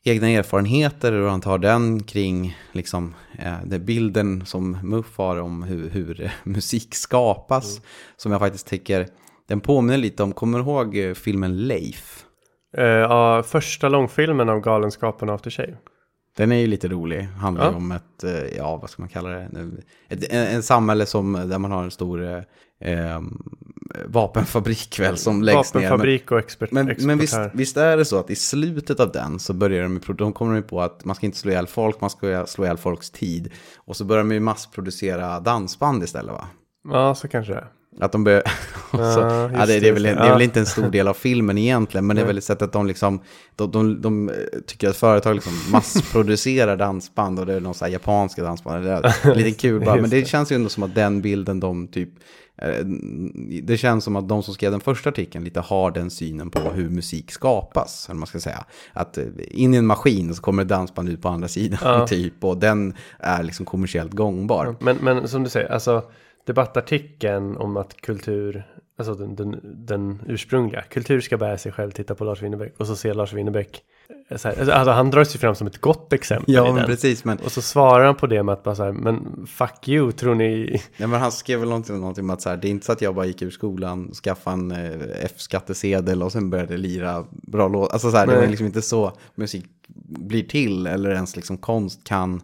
Speaker 1: egna erfarenheter och han tar den kring liksom, eh, det bilden som Muff har om hur, hur musik skapas. Som jag faktiskt tycker, den påminner lite om, kommer du ihåg eh, filmen Leif?
Speaker 2: Eh, ja, första långfilmen av Galenskapen After Shave.
Speaker 1: Den är ju lite rolig, handlar
Speaker 2: Ja.
Speaker 1: om ett, eh, ja vad ska man kalla det, ett, en, en samhälle som, där man har en stor eh, vapenfabrik väl som läggs ner. Men-
Speaker 2: Vapenfabrik och expert,
Speaker 1: Men, men visst, visst är det så att i slutet av den så börjar de, de kommer de på att man ska inte slå ihjäl folk, man ska slå ihjäl folks tid. Och så börjar de ju massproducera dansband istället va?
Speaker 2: Ja, så kanske det är.
Speaker 1: Att de börjar... så,
Speaker 2: Ja,
Speaker 1: det, det, är väl, det är väl inte en stor del av filmen egentligen, men det är väl ett sätt att de liksom... De, de, de tycker att företag liksom massproducerar dansband och det är någon så här japanska dansband. Det är lite kul bara, men det
Speaker 2: det.
Speaker 1: känns ju ändå som att den bilden de typ... eh, Det känns som att de som skrev den första artikeln lite har den synen på hur musik skapas. Eller man ska säga. Att eh, in i en maskin så kommer dansband ut på andra sidan
Speaker 2: Ja.
Speaker 1: typ. Och den är liksom kommersiellt gångbar.
Speaker 2: Men, men som du säger, alltså debattartikeln om att kultur, alltså den, den, den ursprungliga, kultur ska bära sig själv, titta på Lars Winnerbäck och så ser Lars Winnerbäck så här, alltså han drar sig fram som ett gott exempel
Speaker 1: Ja, men
Speaker 2: den.
Speaker 1: precis. Men,
Speaker 2: Och så svarar han på det med att bara så här, men fuck you, tror ni...
Speaker 1: nej, men han skrev väl någonting, någonting om att så här, det är inte så att jag bara gick ur skolan, skaffade en eh, F-skattesedel och sen började lira bra låt. Alltså så här, det var liksom inte så musik blir till eller ens liksom konst kan.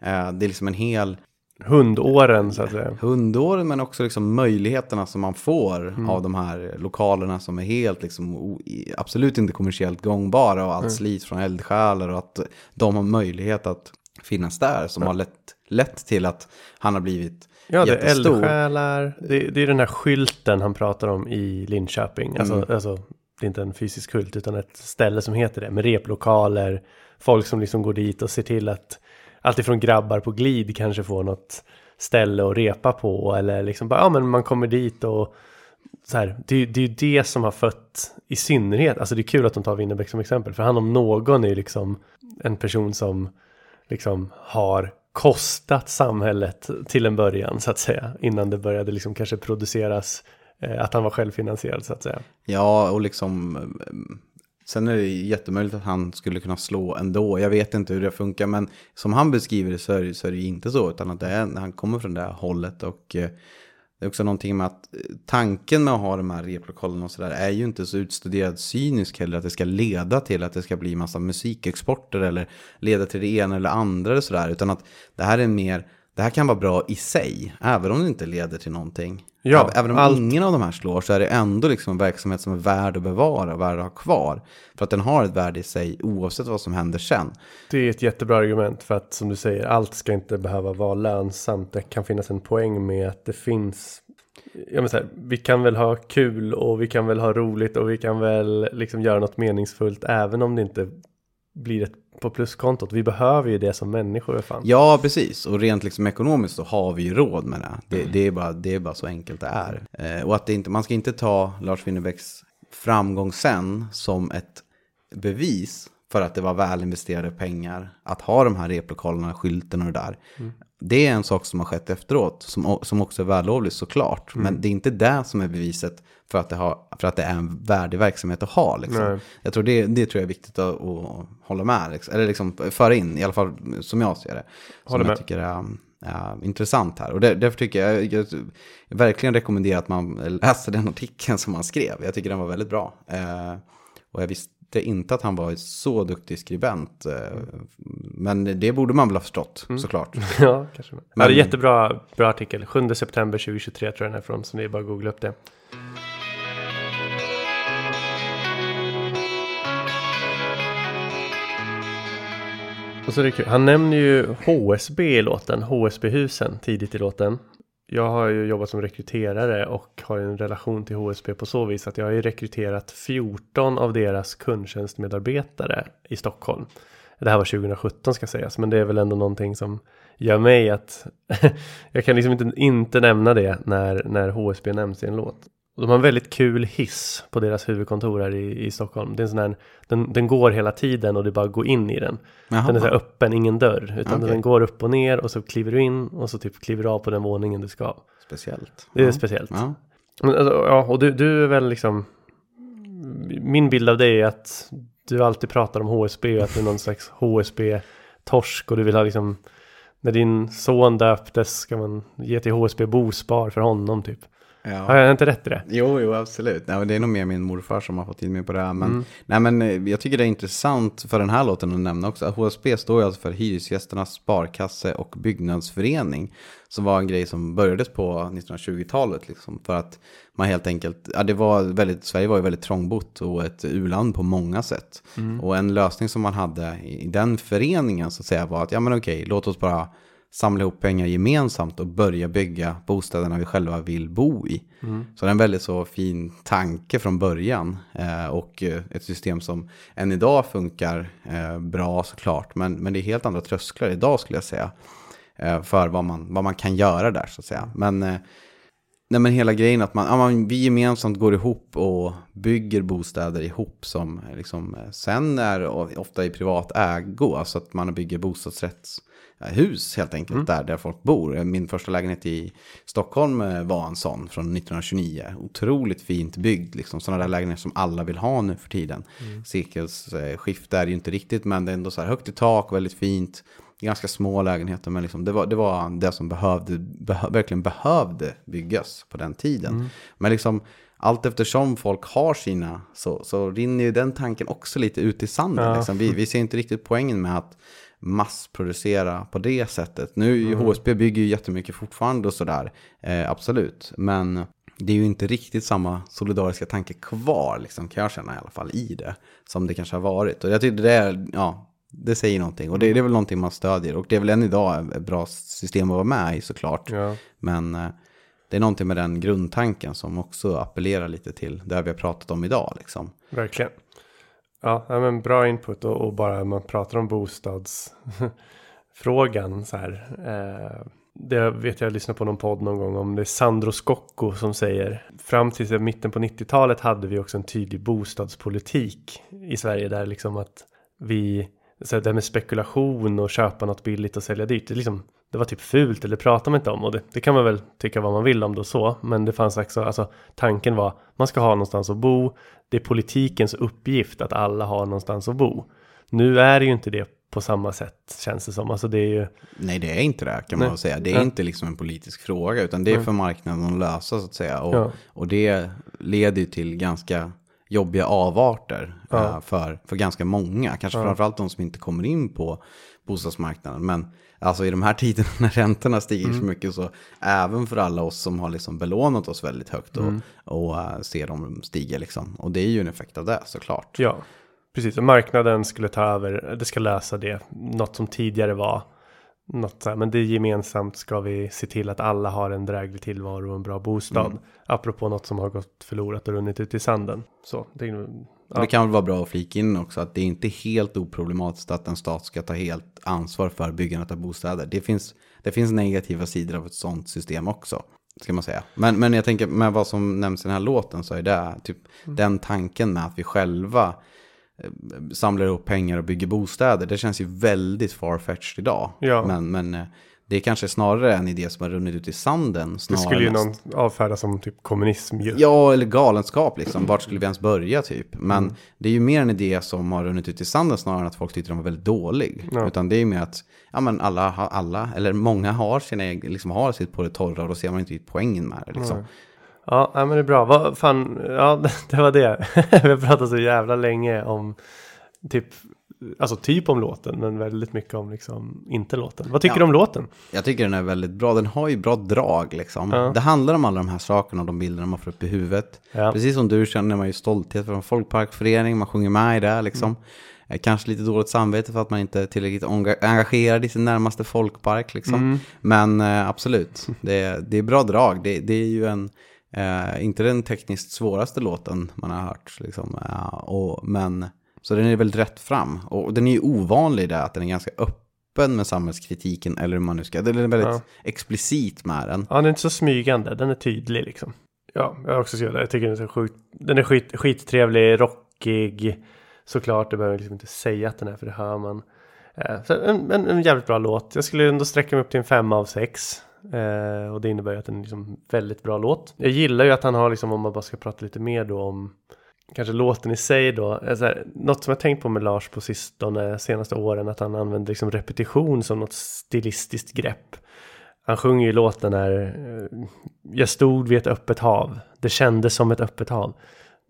Speaker 1: Eh, det är liksom en hel
Speaker 2: Hundåren så att säga.
Speaker 1: hundåren men också liksom möjligheterna som man får
Speaker 2: Mm.
Speaker 1: av de här lokalerna som är helt liksom absolut inte kommersiellt gångbara och allt
Speaker 2: Mm.
Speaker 1: slit från eldsjälar och att de har möjlighet att finnas där som har lett, lett till att han har blivit
Speaker 2: Ja, det är eldsjälar. Det, det är den här skylten han pratar om i Linköping. Alltså,
Speaker 1: Mm.
Speaker 2: alltså, det är inte en fysisk skylt utan ett ställe som heter det. Med replokaler, folk som liksom går dit och ser till att alltifrån grabbar på glid kanske får något ställe att repa på. Eller liksom bara, ja men man kommer dit och så här, det, det är ju det som har fött i synnerhet, alltså det är kul att de tar Winnerbäck som exempel, för han om någon är ju liksom en person som liksom har kostat samhället till en början så att säga, innan det började liksom kanske produceras, eh, att han var självfinansierad så att säga.
Speaker 1: Ja, och liksom... Eh, Sen är det jättemöjligt att han skulle kunna slå ändå. Jag vet inte hur det funkar, men som han beskriver det så är det, så är det ju inte så. Utan att det är, han kommer från det här hållet. Och eh, det är också någonting med att eh, tanken med att ha de här replokalerna och sådär är ju inte så utstuderad cynisk heller. Att det ska leda till att det ska bli massa musikexporter eller leda till det ena eller andra eller sådär. Utan att det här är mer, det här kan vara bra i sig, även om det inte leder till någonting.
Speaker 2: Ja,
Speaker 1: Även om
Speaker 2: allt-
Speaker 1: ingen av de här slår så är det ändå liksom en verksamhet som är värd att bevara och värd att ha kvar. För att den har ett värde i sig oavsett vad som händer sen.
Speaker 2: Det är ett jättebra argument för att som du säger, allt ska inte behöva vara lönsamt. Det kan finnas en poäng med att det finns Ja, men så här, vi kan väl ha kul och vi kan väl ha roligt och vi kan väl liksom göra något meningsfullt även om det inte blir ett på pluskontot. Vi behöver ju det som människor fan.
Speaker 1: Ja, precis. Och rent liksom ekonomiskt så har vi ju råd med det. Det, det, är, bara, det är bara så enkelt det är. Eh, och att det inte, man ska inte ta Lars Winnerbäcks framgång sen som ett bevis för att det var väl investerade pengar att ha de här replokalerna, skylten och det där. Det är en sak som har skett efteråt, som, som också är vällovligt såklart. Men det är inte det som är beviset för att det, har, för att det är en värdig verksamhet att ha. Liksom. Jag tror det, det tror jag är viktigt att, att hålla med, liksom. eller liksom föra in, i alla fall som jag ser det.
Speaker 2: Håller
Speaker 1: som
Speaker 2: med.
Speaker 1: jag tycker är, är intressant här. Och där, därför tycker jag, jag, jag verkligen rekommenderar att man läser den artikeln som han skrev. Jag tycker den var väldigt bra. Eh, och jag visste inte att han var så duktig skribent. Eh, men det borde man väl ha förstått, såklart.
Speaker 2: Ja, kanske. Men- Ja, det är jättebra bra artikel. 7 september 2023 tror jag den är från, så det är bara att googla upp det. Och så är det kul. Han nämner ju HSB i låten, HSB-husen tidigt i låten. Jag har ju jobbat som rekryterare och har ju en relation till HSB på så vis att jag har ju rekryterat 14 av deras kundtjänstmedarbetare i Stockholm. Det här var 2017 ska sägas, men det är väl ändå någonting som gör mig att jag kan liksom inte, inte nämna det när, när HSB nämns i en låt. Och de har en väldigt kul hiss på deras huvudkontor här i, i Stockholm. Det är en sån här, den, den går hela tiden och det är bara att gå in i den.
Speaker 1: Jaha.
Speaker 2: Den är så här öppen, ingen dörr. Utan
Speaker 1: Okej.
Speaker 2: den går upp och ner och så kliver du in och så typ kliver du av på den våningen du ska.
Speaker 1: Speciellt.
Speaker 2: Det är
Speaker 1: ja.
Speaker 2: speciellt.
Speaker 1: Ja.
Speaker 2: Alltså, ja, och du, du är väl liksom... Min bild av dig är att du alltid pratar om HSB och att det är någon slags HSB-torsk och du vill ha liksom... När din son döptes ska man ge till HSB Bospar för honom typ.
Speaker 1: Ja.
Speaker 2: Har jag inte rätt i det?
Speaker 1: Jo, jo, absolut. Nej, det är nog mer min morfar som har fått in mig på det här. Men,
Speaker 2: Mm.
Speaker 1: nej, men eh, jag tycker det är intressant för den här låten att nämna också. HSB står ju alltså för Hyresgästernas Sparkasse och Byggnadsförening. Som var en grej som börjades på 1920-talet. Liksom, för att man helt enkelt, ja det var väldigt, Sverige var ju väldigt trångbott och ett uland på många sätt. Och en lösning som man hade i i den föreningen så att säga var att, ja men okej, låt oss bara samla ihop pengar gemensamt och börja bygga bostäderna vi själva vill bo i. Så det är en väldigt så fin tanke från början eh, och eh, ett system som än idag funkar eh, bra såklart. Men, men det är helt andra trösklar idag skulle jag säga. Eh, för vad man, vad man kan göra där så att säga. Men eh, Nej men hela grejen att man, ja, man, vi gemensamt går ihop och bygger bostäder ihop som liksom, eh, sen är ofta i privat ägo. Alltså att man bygger bostadsrättshus helt enkelt mm. där, där folk bor. Min första lägenhet i Stockholm eh, var en sån från 1929. Otroligt fint byggd, liksom sådana där lägenheter som alla vill ha nu för tiden. Mm. Sekelskifte är det ju inte riktigt men det är ändå så här högt i tak, väldigt fint ganska små lägenheter. Men liksom det, var, det var det som behövde, behö, verkligen behövde byggas på den tiden. Mm. Men liksom allt eftersom folk har sina så, så rinner ju den tanken också lite ut i sanden. Ja. Liksom. Vi, vi ser inte riktigt poängen med att massproducera på det sättet. Nu mm. HSB bygger ju jättemycket fortfarande och sådär, eh, absolut. Men det är ju inte riktigt samma solidariska tanke kvar, liksom, kan jag känna i alla fall, i det. Som det kanske har varit. Och jag tycker det är, ja, det säger någonting. Och det, det, är väl någonting man stödjer. Och det är väl än idag ett bra system att vara med i såklart. Ja. Men eh, det är någonting med den grundtanken som också appellerar lite till det vi har pratat om idag. Liksom.
Speaker 2: Verkligen. Ja, men bra input och, och bara man pratar om bostadsfrågan så här. Eh, det vet jag, jag lyssnade på någon podd någon gång om det är Sandro Scocco som säger fram till mitten på 90-talet hade vi också en tydlig bostadspolitik i Sverige där liksom att vi så här det här med spekulation och köpa något billigt och sälja dyrt. Det, liksom, det var typ fult eller pratar man inte om. Och det, det, kan man väl tycka vad man vill om då så. Men det fanns också, alltså tanken var man ska ha någonstans att bo. Det är politikens uppgift att alla har någonstans att bo. Nu är det ju inte det på samma sätt känns det som. Alltså det är ju...
Speaker 1: Nej det är inte det kan man Nej. säga. Det är ja. inte liksom en politisk fråga utan det är för marknaden att lösa så att säga. Och, ja. och det leder ju till ganska jobbiga avarter ja. uh, för, för ganska många. Kanske ja. framförallt de som inte kommer in på bostadsmarknaden. Men alltså i de här tiderna när räntorna stiger mm. så mycket så även för alla oss som har liksom belånat oss väldigt högt och, mm. och uh, ser dem stiga liksom. Och det är ju en effekt av det såklart.
Speaker 2: Ja, precis. Och marknaden skulle ta över, det ska lösa det. Något som tidigare var något så här, men det är gemensamt ska vi se till att alla har en dräglig tillvaro och en bra bostad. Mm. Apropå något som har gått förlorat och runnit ut i sanden. Så, det, ja.
Speaker 1: det kan väl vara bra att flika in också att det är inte helt oproblematiskt att en stat ska ta helt ansvar för byggandet av bostäder. Det finns, det finns negativa sidor av ett sådant system också. Ska man säga. Men, men jag tänker med vad som nämns i den här låten så är det typ mm. den tanken med att vi själva Eh, samlar ihop pengar och bygger bostäder. Det känns ju väldigt farfetched idag. Ja. Men, men eh, det är kanske snarare en idé som har runnit ut i sanden.
Speaker 2: Det skulle ju någon avfärda som typ kommunism. Ju.
Speaker 1: Ja, eller galenskap liksom. Vart skulle vi ens börja typ? Men mm. det är ju mer en idé som har runnit ut i sanden snarare än att folk tyckte den var väldigt dålig. Ja. Utan det är ju mer att ja, men alla, alla, eller många har, sina, liksom har sitt på det torra och då ser man inte poängen med det. Liksom. Mm.
Speaker 2: Ja, men det är bra. Vad fan, ja, det var det. Vi har pratat så jävla länge om typ, alltså typ om låten, men väldigt mycket om liksom inte låten. Vad tycker ja. du om låten?
Speaker 1: Jag tycker den är väldigt bra. Den har ju bra drag liksom. Ja. Det handlar om alla de här sakerna och de bilderna man får upp i huvudet. Ja. Precis som du känner man ju stolthet för en folkparkförening, man sjunger med i det liksom. Mm. Eh, kanske lite dåligt samvete för att man inte är tillräckligt engagerad i sin närmaste folkpark. Liksom. Mm. Men äh, absolut, det är, det är bra drag. Det, det är ju en, Eh, inte den tekniskt svåraste låten man har hört. Liksom. Eh, och, men, så den är väldigt rätt fram. Och den är ju ovanlig där att den är ganska öppen med samhällskritiken. Eller hur man nu ska. Den är väldigt ja. explicit med den.
Speaker 2: Ja, den är inte så smygande. Den är tydlig liksom. Ja, jag har också skrivit det. Jag tycker den är, sjukt, den är skit, skittrevlig, rockig. Såklart, det behöver jag liksom inte säga att den är för det hör man. Eh, så en, en, en jävligt bra låt. Jag skulle ändå sträcka mig upp till en femma av sex. Eh, och det innebär ju att den är liksom väldigt bra låt. Jag gillar ju att han har liksom, om man bara ska prata lite mer då om kanske låten i sig då. Alltså, något som jag tänkt på med Lars på sistone, senaste åren, att han använder liksom repetition som något stilistiskt grepp. Han sjunger ju låten här, eh, jag stod vid ett öppet hav, det kändes som ett öppet hav.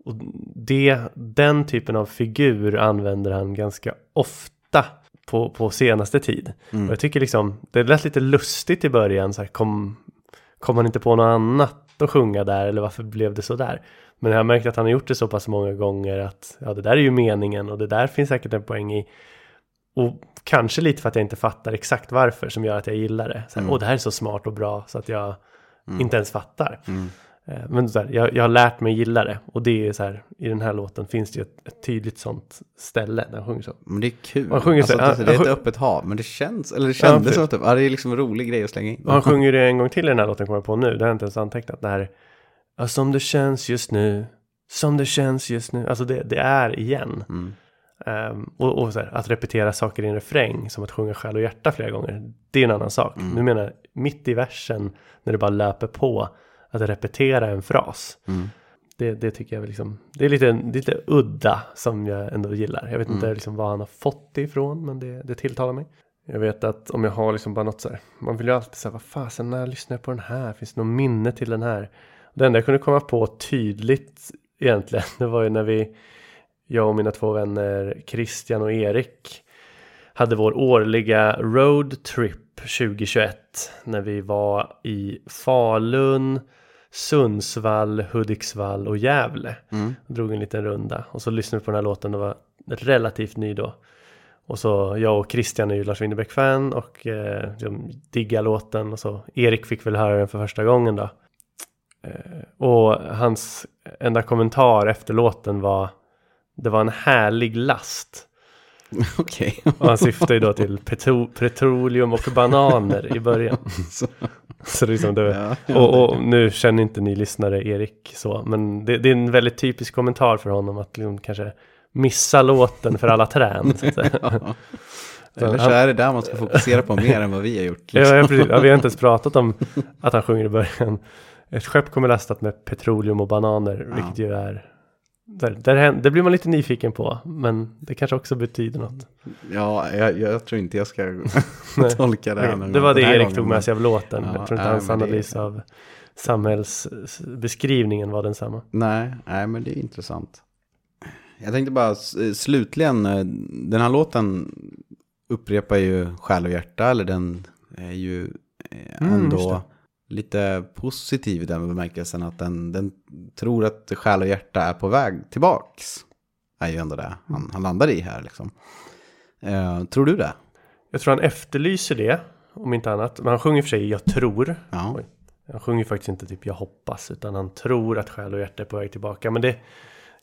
Speaker 2: Och det, den typen av figur använder han ganska ofta på, på senaste tid. Mm. Och jag tycker liksom, det lät lite lustigt i början, så här, kom, kom han inte på något annat att sjunga där eller varför blev det så där? Men jag har märkt att han har gjort det så pass många gånger att ja, det där är ju meningen och det där finns säkert en poäng i. Och kanske lite för att jag inte fattar exakt varför som gör att jag gillar det. Här, mm. Åh, det här är så smart och bra så att jag mm. inte ens fattar. Mm. Eh, Men så här, jag, jag har lärt mig gilla det. Och det är så här, i den här låten finns det ju ett, ett tydligt sånt ställe där han sjunger så.
Speaker 1: Men det är kul.
Speaker 2: Han sjunger så-
Speaker 1: alltså, det, det är ett öppet hav, men det känns, eller det kändes som att ja, det är liksom en rolig grej att slänga in.
Speaker 2: Och han sjunger det en gång till i den här låten kommer jag på nu. Det har jag inte ens antecknat. Det här, ja, som det känns just nu. Som det känns just nu. Alltså det, det är igen.
Speaker 1: Mm.
Speaker 2: Ehm, och och så här, att repetera saker i en refräng, som att sjunga själ och hjärta flera gånger, det är en annan sak.
Speaker 1: Mm.
Speaker 2: Nu menar mitt i versen, när det bara löper på, att repetera en fras.
Speaker 1: Mm.
Speaker 2: Det, det tycker jag är liksom, det är lite, lite udda som jag ändå gillar. Jag vet inte
Speaker 1: Mm.
Speaker 2: liksom vad han har fått det ifrån, men det, det tilltalar mig. Jag vet att om jag har liksom bara något så här, man vill ju alltid säga, vad fasen, när lyssnar jag på den här? Finns det något minne till den här? Det enda jag kunde komma på tydligt egentligen, det var ju när vi, jag och mina två vänner Christian och Erik, hade vår årliga road trip 2021 när vi var i Falun, Sundsvall, Hudiksvall och Gävle.
Speaker 1: Mm.
Speaker 2: Drog en liten runda och så lyssnade vi på den här låten, det var relativt ny då. Och så jag och Christian är ju Lars Winnerbäck-fan och eh, de diggar låten och så Erik fick väl höra den för första gången då. Eh, och hans enda kommentar efter låten var Det var en härlig last.
Speaker 1: Okej.
Speaker 2: Och han syftar ju då till petro petroleum och bananer i början.
Speaker 1: Så-
Speaker 2: liksom det,
Speaker 1: Ja,
Speaker 2: och, och nu känner inte ni lyssnare Erik så, men det, det är en väldigt typisk kommentar för honom att liksom kanske missa låten för alla trän.
Speaker 1: Ja. Eller så är det där man ska fokusera på mer än vad vi har gjort. Liksom.
Speaker 2: ja, precis. Ja, vi har inte ens pratat om att han sjunger i början. Ett skepp kommer lastat med petroleum och bananer,
Speaker 1: Ja.
Speaker 2: vilket ju är... Där, där, det blir man lite nyfiken på, men det kanske också betyder något.
Speaker 1: Ja, jag, jag tror inte jag ska tolka det här
Speaker 2: det var det Erik
Speaker 1: gången,
Speaker 2: tog med sig av låten.
Speaker 1: Ja,
Speaker 2: jag tror inte
Speaker 1: nej,
Speaker 2: hans analys av samhällsbeskrivningen var densamma.
Speaker 1: Nej, nej, men det är intressant. Jag tänkte bara slutligen, eh, den här låten upprepar ju själ och hjärta, eller den är ju eh,
Speaker 2: Mm,
Speaker 1: ändå
Speaker 2: det.
Speaker 1: Lite positiv i den bemärkelsen att den, den tror att själ och hjärta är på väg tillbaks. Är ju ändå det han, han landar i här liksom. Eh, tror du det?
Speaker 2: Jag tror han efterlyser det, om inte annat. Men han sjunger för sig jag tror.
Speaker 1: Ja.
Speaker 2: Han sjunger faktiskt inte typ jag hoppas, utan han tror att själ och hjärta är på väg tillbaka. Men det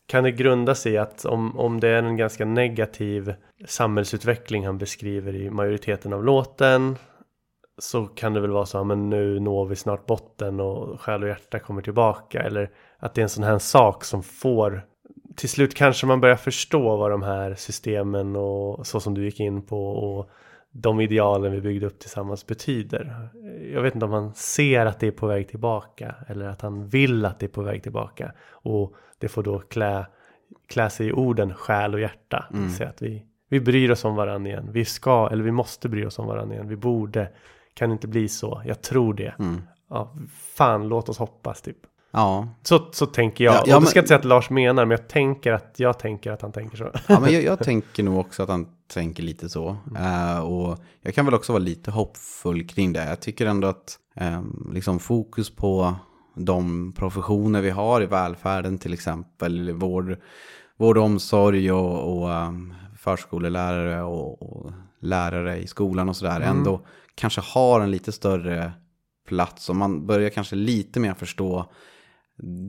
Speaker 2: kan det grunda sig att om, om det är en ganska negativ samhällsutveckling han beskriver i majoriteten av låten så kan det väl vara så, men nu når vi snart botten och själ och hjärta kommer tillbaka. Eller att det är en sån här sak som får till slut kanske man börjar förstå vad de här systemen och så som du gick in på och de idealen vi byggde upp tillsammans betyder. Jag vet inte om han ser att det är på väg tillbaka eller att han vill att det är på väg tillbaka. Och det får då klä, klä sig i orden själ och hjärta.
Speaker 1: Mm.
Speaker 2: Så att vi, vi bryr oss om varandra igen. Vi ska, eller vi måste bry oss om varandra igen. Vi borde. Kan inte bli så. Jag tror det.
Speaker 1: Mm.
Speaker 2: Ja, fan, låt oss hoppas typ.
Speaker 1: Ja,
Speaker 2: Så, så tänker jag.
Speaker 1: Ja,
Speaker 2: och
Speaker 1: ja,
Speaker 2: det
Speaker 1: men-
Speaker 2: ska jag inte säga att Lars menar, men jag tänker att jag tänker att han tänker så.
Speaker 1: Ja, men jag, jag tänker nog också att han tänker lite så. Eh, och jag kan väl också vara lite hoppfull kring det. Jag tycker ändå att eh, liksom fokus på de professioner vi har i välfärden, till exempel vård, vård och omsorg och, och um, förskolelärare och, och lärare i skolan och sådär, ändå kanske har en lite större plats och man börjar kanske lite mer förstå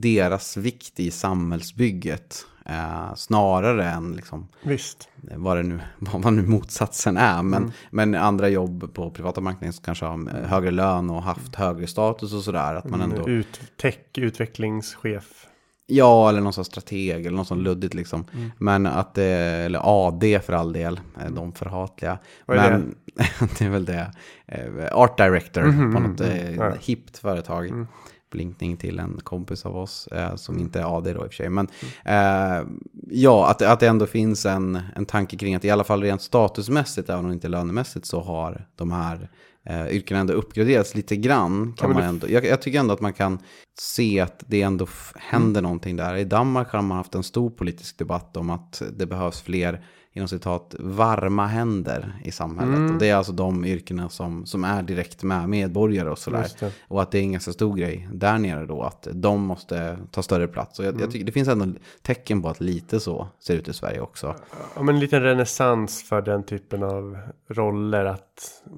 Speaker 1: deras vikt i samhällsbygget. Eh, snarare än liksom,
Speaker 2: Visst.
Speaker 1: vad, det nu, vad nu motsatsen är. Men, men andra jobb på privata marknaden som kanske har eh, högre lön och haft högre status och sådär. Att man ändå,
Speaker 2: Ut, tech, utvecklingschef.
Speaker 1: Ja, eller någon sån strateg eller något sånt luddigt liksom. Men att det, eller AD för all del, de förhatliga.
Speaker 2: Vad är
Speaker 1: men det? är väl det. Eh, Art director på något eh,
Speaker 2: Ja.
Speaker 1: hippt företag. Blinkning till en kompis av oss eh, som inte är AD då i och för sig. Men eh, ja, att, att det ändå finns en, en tanke kring att i alla fall rent statusmässigt, även om inte lönemässigt, så har de här eh, yrkena ändå uppgraderats lite grann. Kan
Speaker 2: men
Speaker 1: man
Speaker 2: det-
Speaker 1: ändå, jag, jag tycker ändå att man kan se att det ändå händer någonting där. I Danmark har man haft en stor politisk debatt om att det behövs fler inom citat, varma händer i samhället.
Speaker 2: Mm.
Speaker 1: Och det är alltså de yrkena som, som är direkt med medborgare och sådär.
Speaker 2: Det.
Speaker 1: Och att det är en ganska stor grej där nere då, att de måste ta större plats. Och jag,
Speaker 2: Mm.
Speaker 1: jag tycker det finns ändå tecken på att lite så ser ut i Sverige också.
Speaker 2: Ja, men en liten renässans för den typen av roller. Att ja,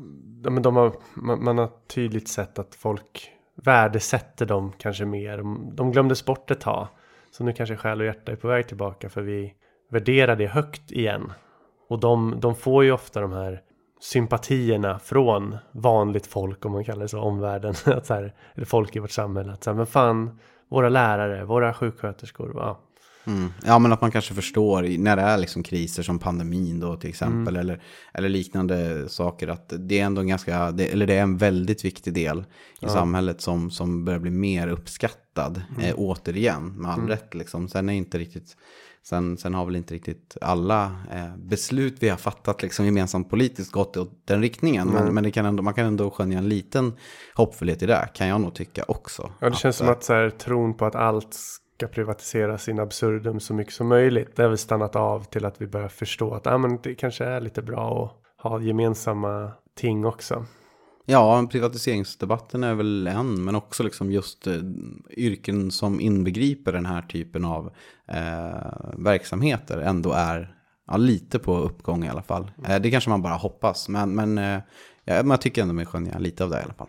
Speaker 2: men de har, man, man har tydligt sett att folk värdesätter dem kanske mer. De, de glömdes bort ett tag. Så nu kanske själ och hjärta är på väg tillbaka för vi värderar det högt igen. Och de, de får ju ofta de här sympatierna från vanligt folk om man kallar det så, omvärlden. Att så här, eller folk i vårt samhälle. Att så här, men fan, våra lärare, våra sjuksköterskor. Ja.
Speaker 1: Mm. Ja, men att man kanske förstår när det är liksom kriser som pandemin då till exempel.
Speaker 2: Mm.
Speaker 1: Eller, eller liknande saker. Att det är ändå en ganska, det, eller det är en väldigt viktig del i
Speaker 2: Ja.
Speaker 1: samhället som, som börjar bli mer uppskattad.
Speaker 2: Mm.
Speaker 1: Eh, återigen, med all
Speaker 2: Mm.
Speaker 1: rätt liksom. Sen är inte riktigt, sen, sen har väl inte riktigt alla eh, beslut vi har fattat liksom gemensamt politiskt gått åt den riktningen.
Speaker 2: Mm.
Speaker 1: Men, men kan ändå, man kan ändå skönja en liten hoppfullhet i det, kan jag nog tycka också.
Speaker 2: Ja, det känns som
Speaker 1: eh,
Speaker 2: att så här, tron på att allt ska privatiseras in absurdum så mycket som möjligt. Det har väl stannat av till att vi börjar förstå att ah, men det kanske är lite bra att ha gemensamma ting också.
Speaker 1: Ja, privatiseringsdebatten är väl en, men också liksom just eh, yrken som inbegriper den här typen av eh, verksamheter ändå är ja, lite på uppgång i alla fall. Eh, det kanske man bara hoppas, men, men, eh, ja, men jag tycker ändå mig skönja lite av det i alla fall.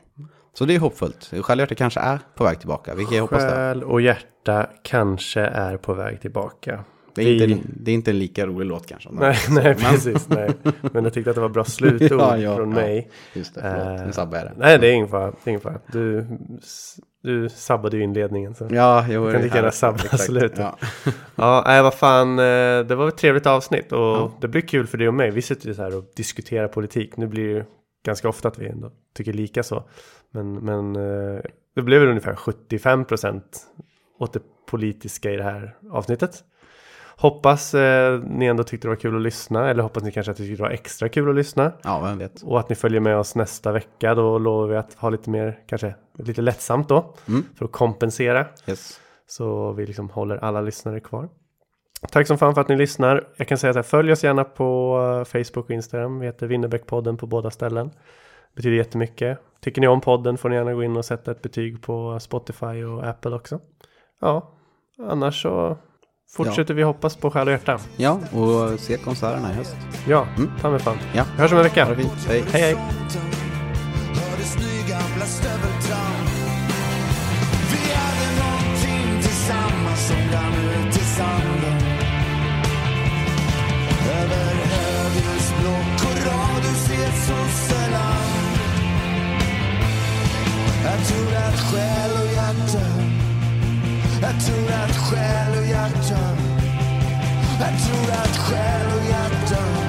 Speaker 1: Så det är hoppfullt. Självhjärtat kanske är på väg tillbaka, vilket jag hoppas det.
Speaker 2: Själ och hjärta kanske är på väg tillbaka.
Speaker 1: Det är,
Speaker 2: Vi-
Speaker 1: inte, det är inte en lika rolig låt kanske.
Speaker 2: Nej, nej
Speaker 1: Men-
Speaker 2: precis. Nej. Men jag tyckte att det var bra slutord
Speaker 1: Ja, ja,
Speaker 2: från
Speaker 1: ja.
Speaker 2: mig.
Speaker 1: Just det, förlåt.
Speaker 2: Eh,
Speaker 1: Nu sabbar jag det.
Speaker 2: Nej, det är ingen fara. Det är ingen fara. Du, du sabbade ju inledningen. Så.
Speaker 1: Ja, jo,
Speaker 2: Du kan lika gärna sabba
Speaker 1: exakt.
Speaker 2: slutet.
Speaker 1: Ja.
Speaker 2: Ja, nej vad fan, eh, det var ett trevligt avsnitt och det blir kul för dig och mig. Vi sitter ju så här och diskuterar politik. Nu blir det ju ganska ofta att vi ändå tycker lika så. Men, men eh, det blev väl ungefär 75% åt det politiska i det här avsnittet. Hoppas eh, ni ändå tyckte det var kul att lyssna eller hoppas ni kanske att det var extra kul att lyssna.
Speaker 1: ja, vem vet.
Speaker 2: Och att ni följer med oss nästa vecka. Då lovar vi att ha lite mer, kanske lite lättsamt då.
Speaker 1: Mm.
Speaker 2: För att kompensera.
Speaker 1: Yes.
Speaker 2: Så vi liksom håller alla lyssnare kvar. Tack som fan för att ni lyssnar. Jag kan säga här, följ oss gärna på eh, Facebook och Instagram. Vi heter Winnerbäckpodden på båda ställen. Det betyder jättemycket. Tycker ni om podden får ni gärna gå in och sätta ett betyg på Spotify och Apple också. Ja, annars så fortsätter vi hoppas på själ och hjärta.
Speaker 1: Ja, och se konserterna i höst.
Speaker 2: Ja,
Speaker 1: Mm.
Speaker 2: ta mig fan.
Speaker 1: Ja.
Speaker 2: Vi hörs om en vecka.
Speaker 1: Hej.
Speaker 2: Hej hej.
Speaker 3: Jag tror att själ och hjärta Jag tror att själ och hjärta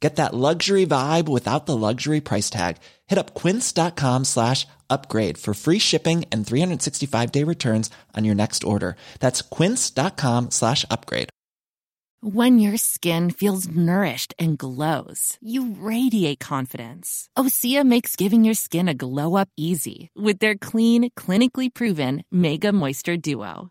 Speaker 4: Get that luxury vibe without the luxury price tag. Hit up quince.com slash upgrade for free shipping and 365 day returns on your next order. That's quince.com slash upgrade.
Speaker 5: When your skin feels nourished and glows, you radiate confidence. Osea makes giving your skin a glow up easy with their clean, clinically proven Mega Moisture Duo.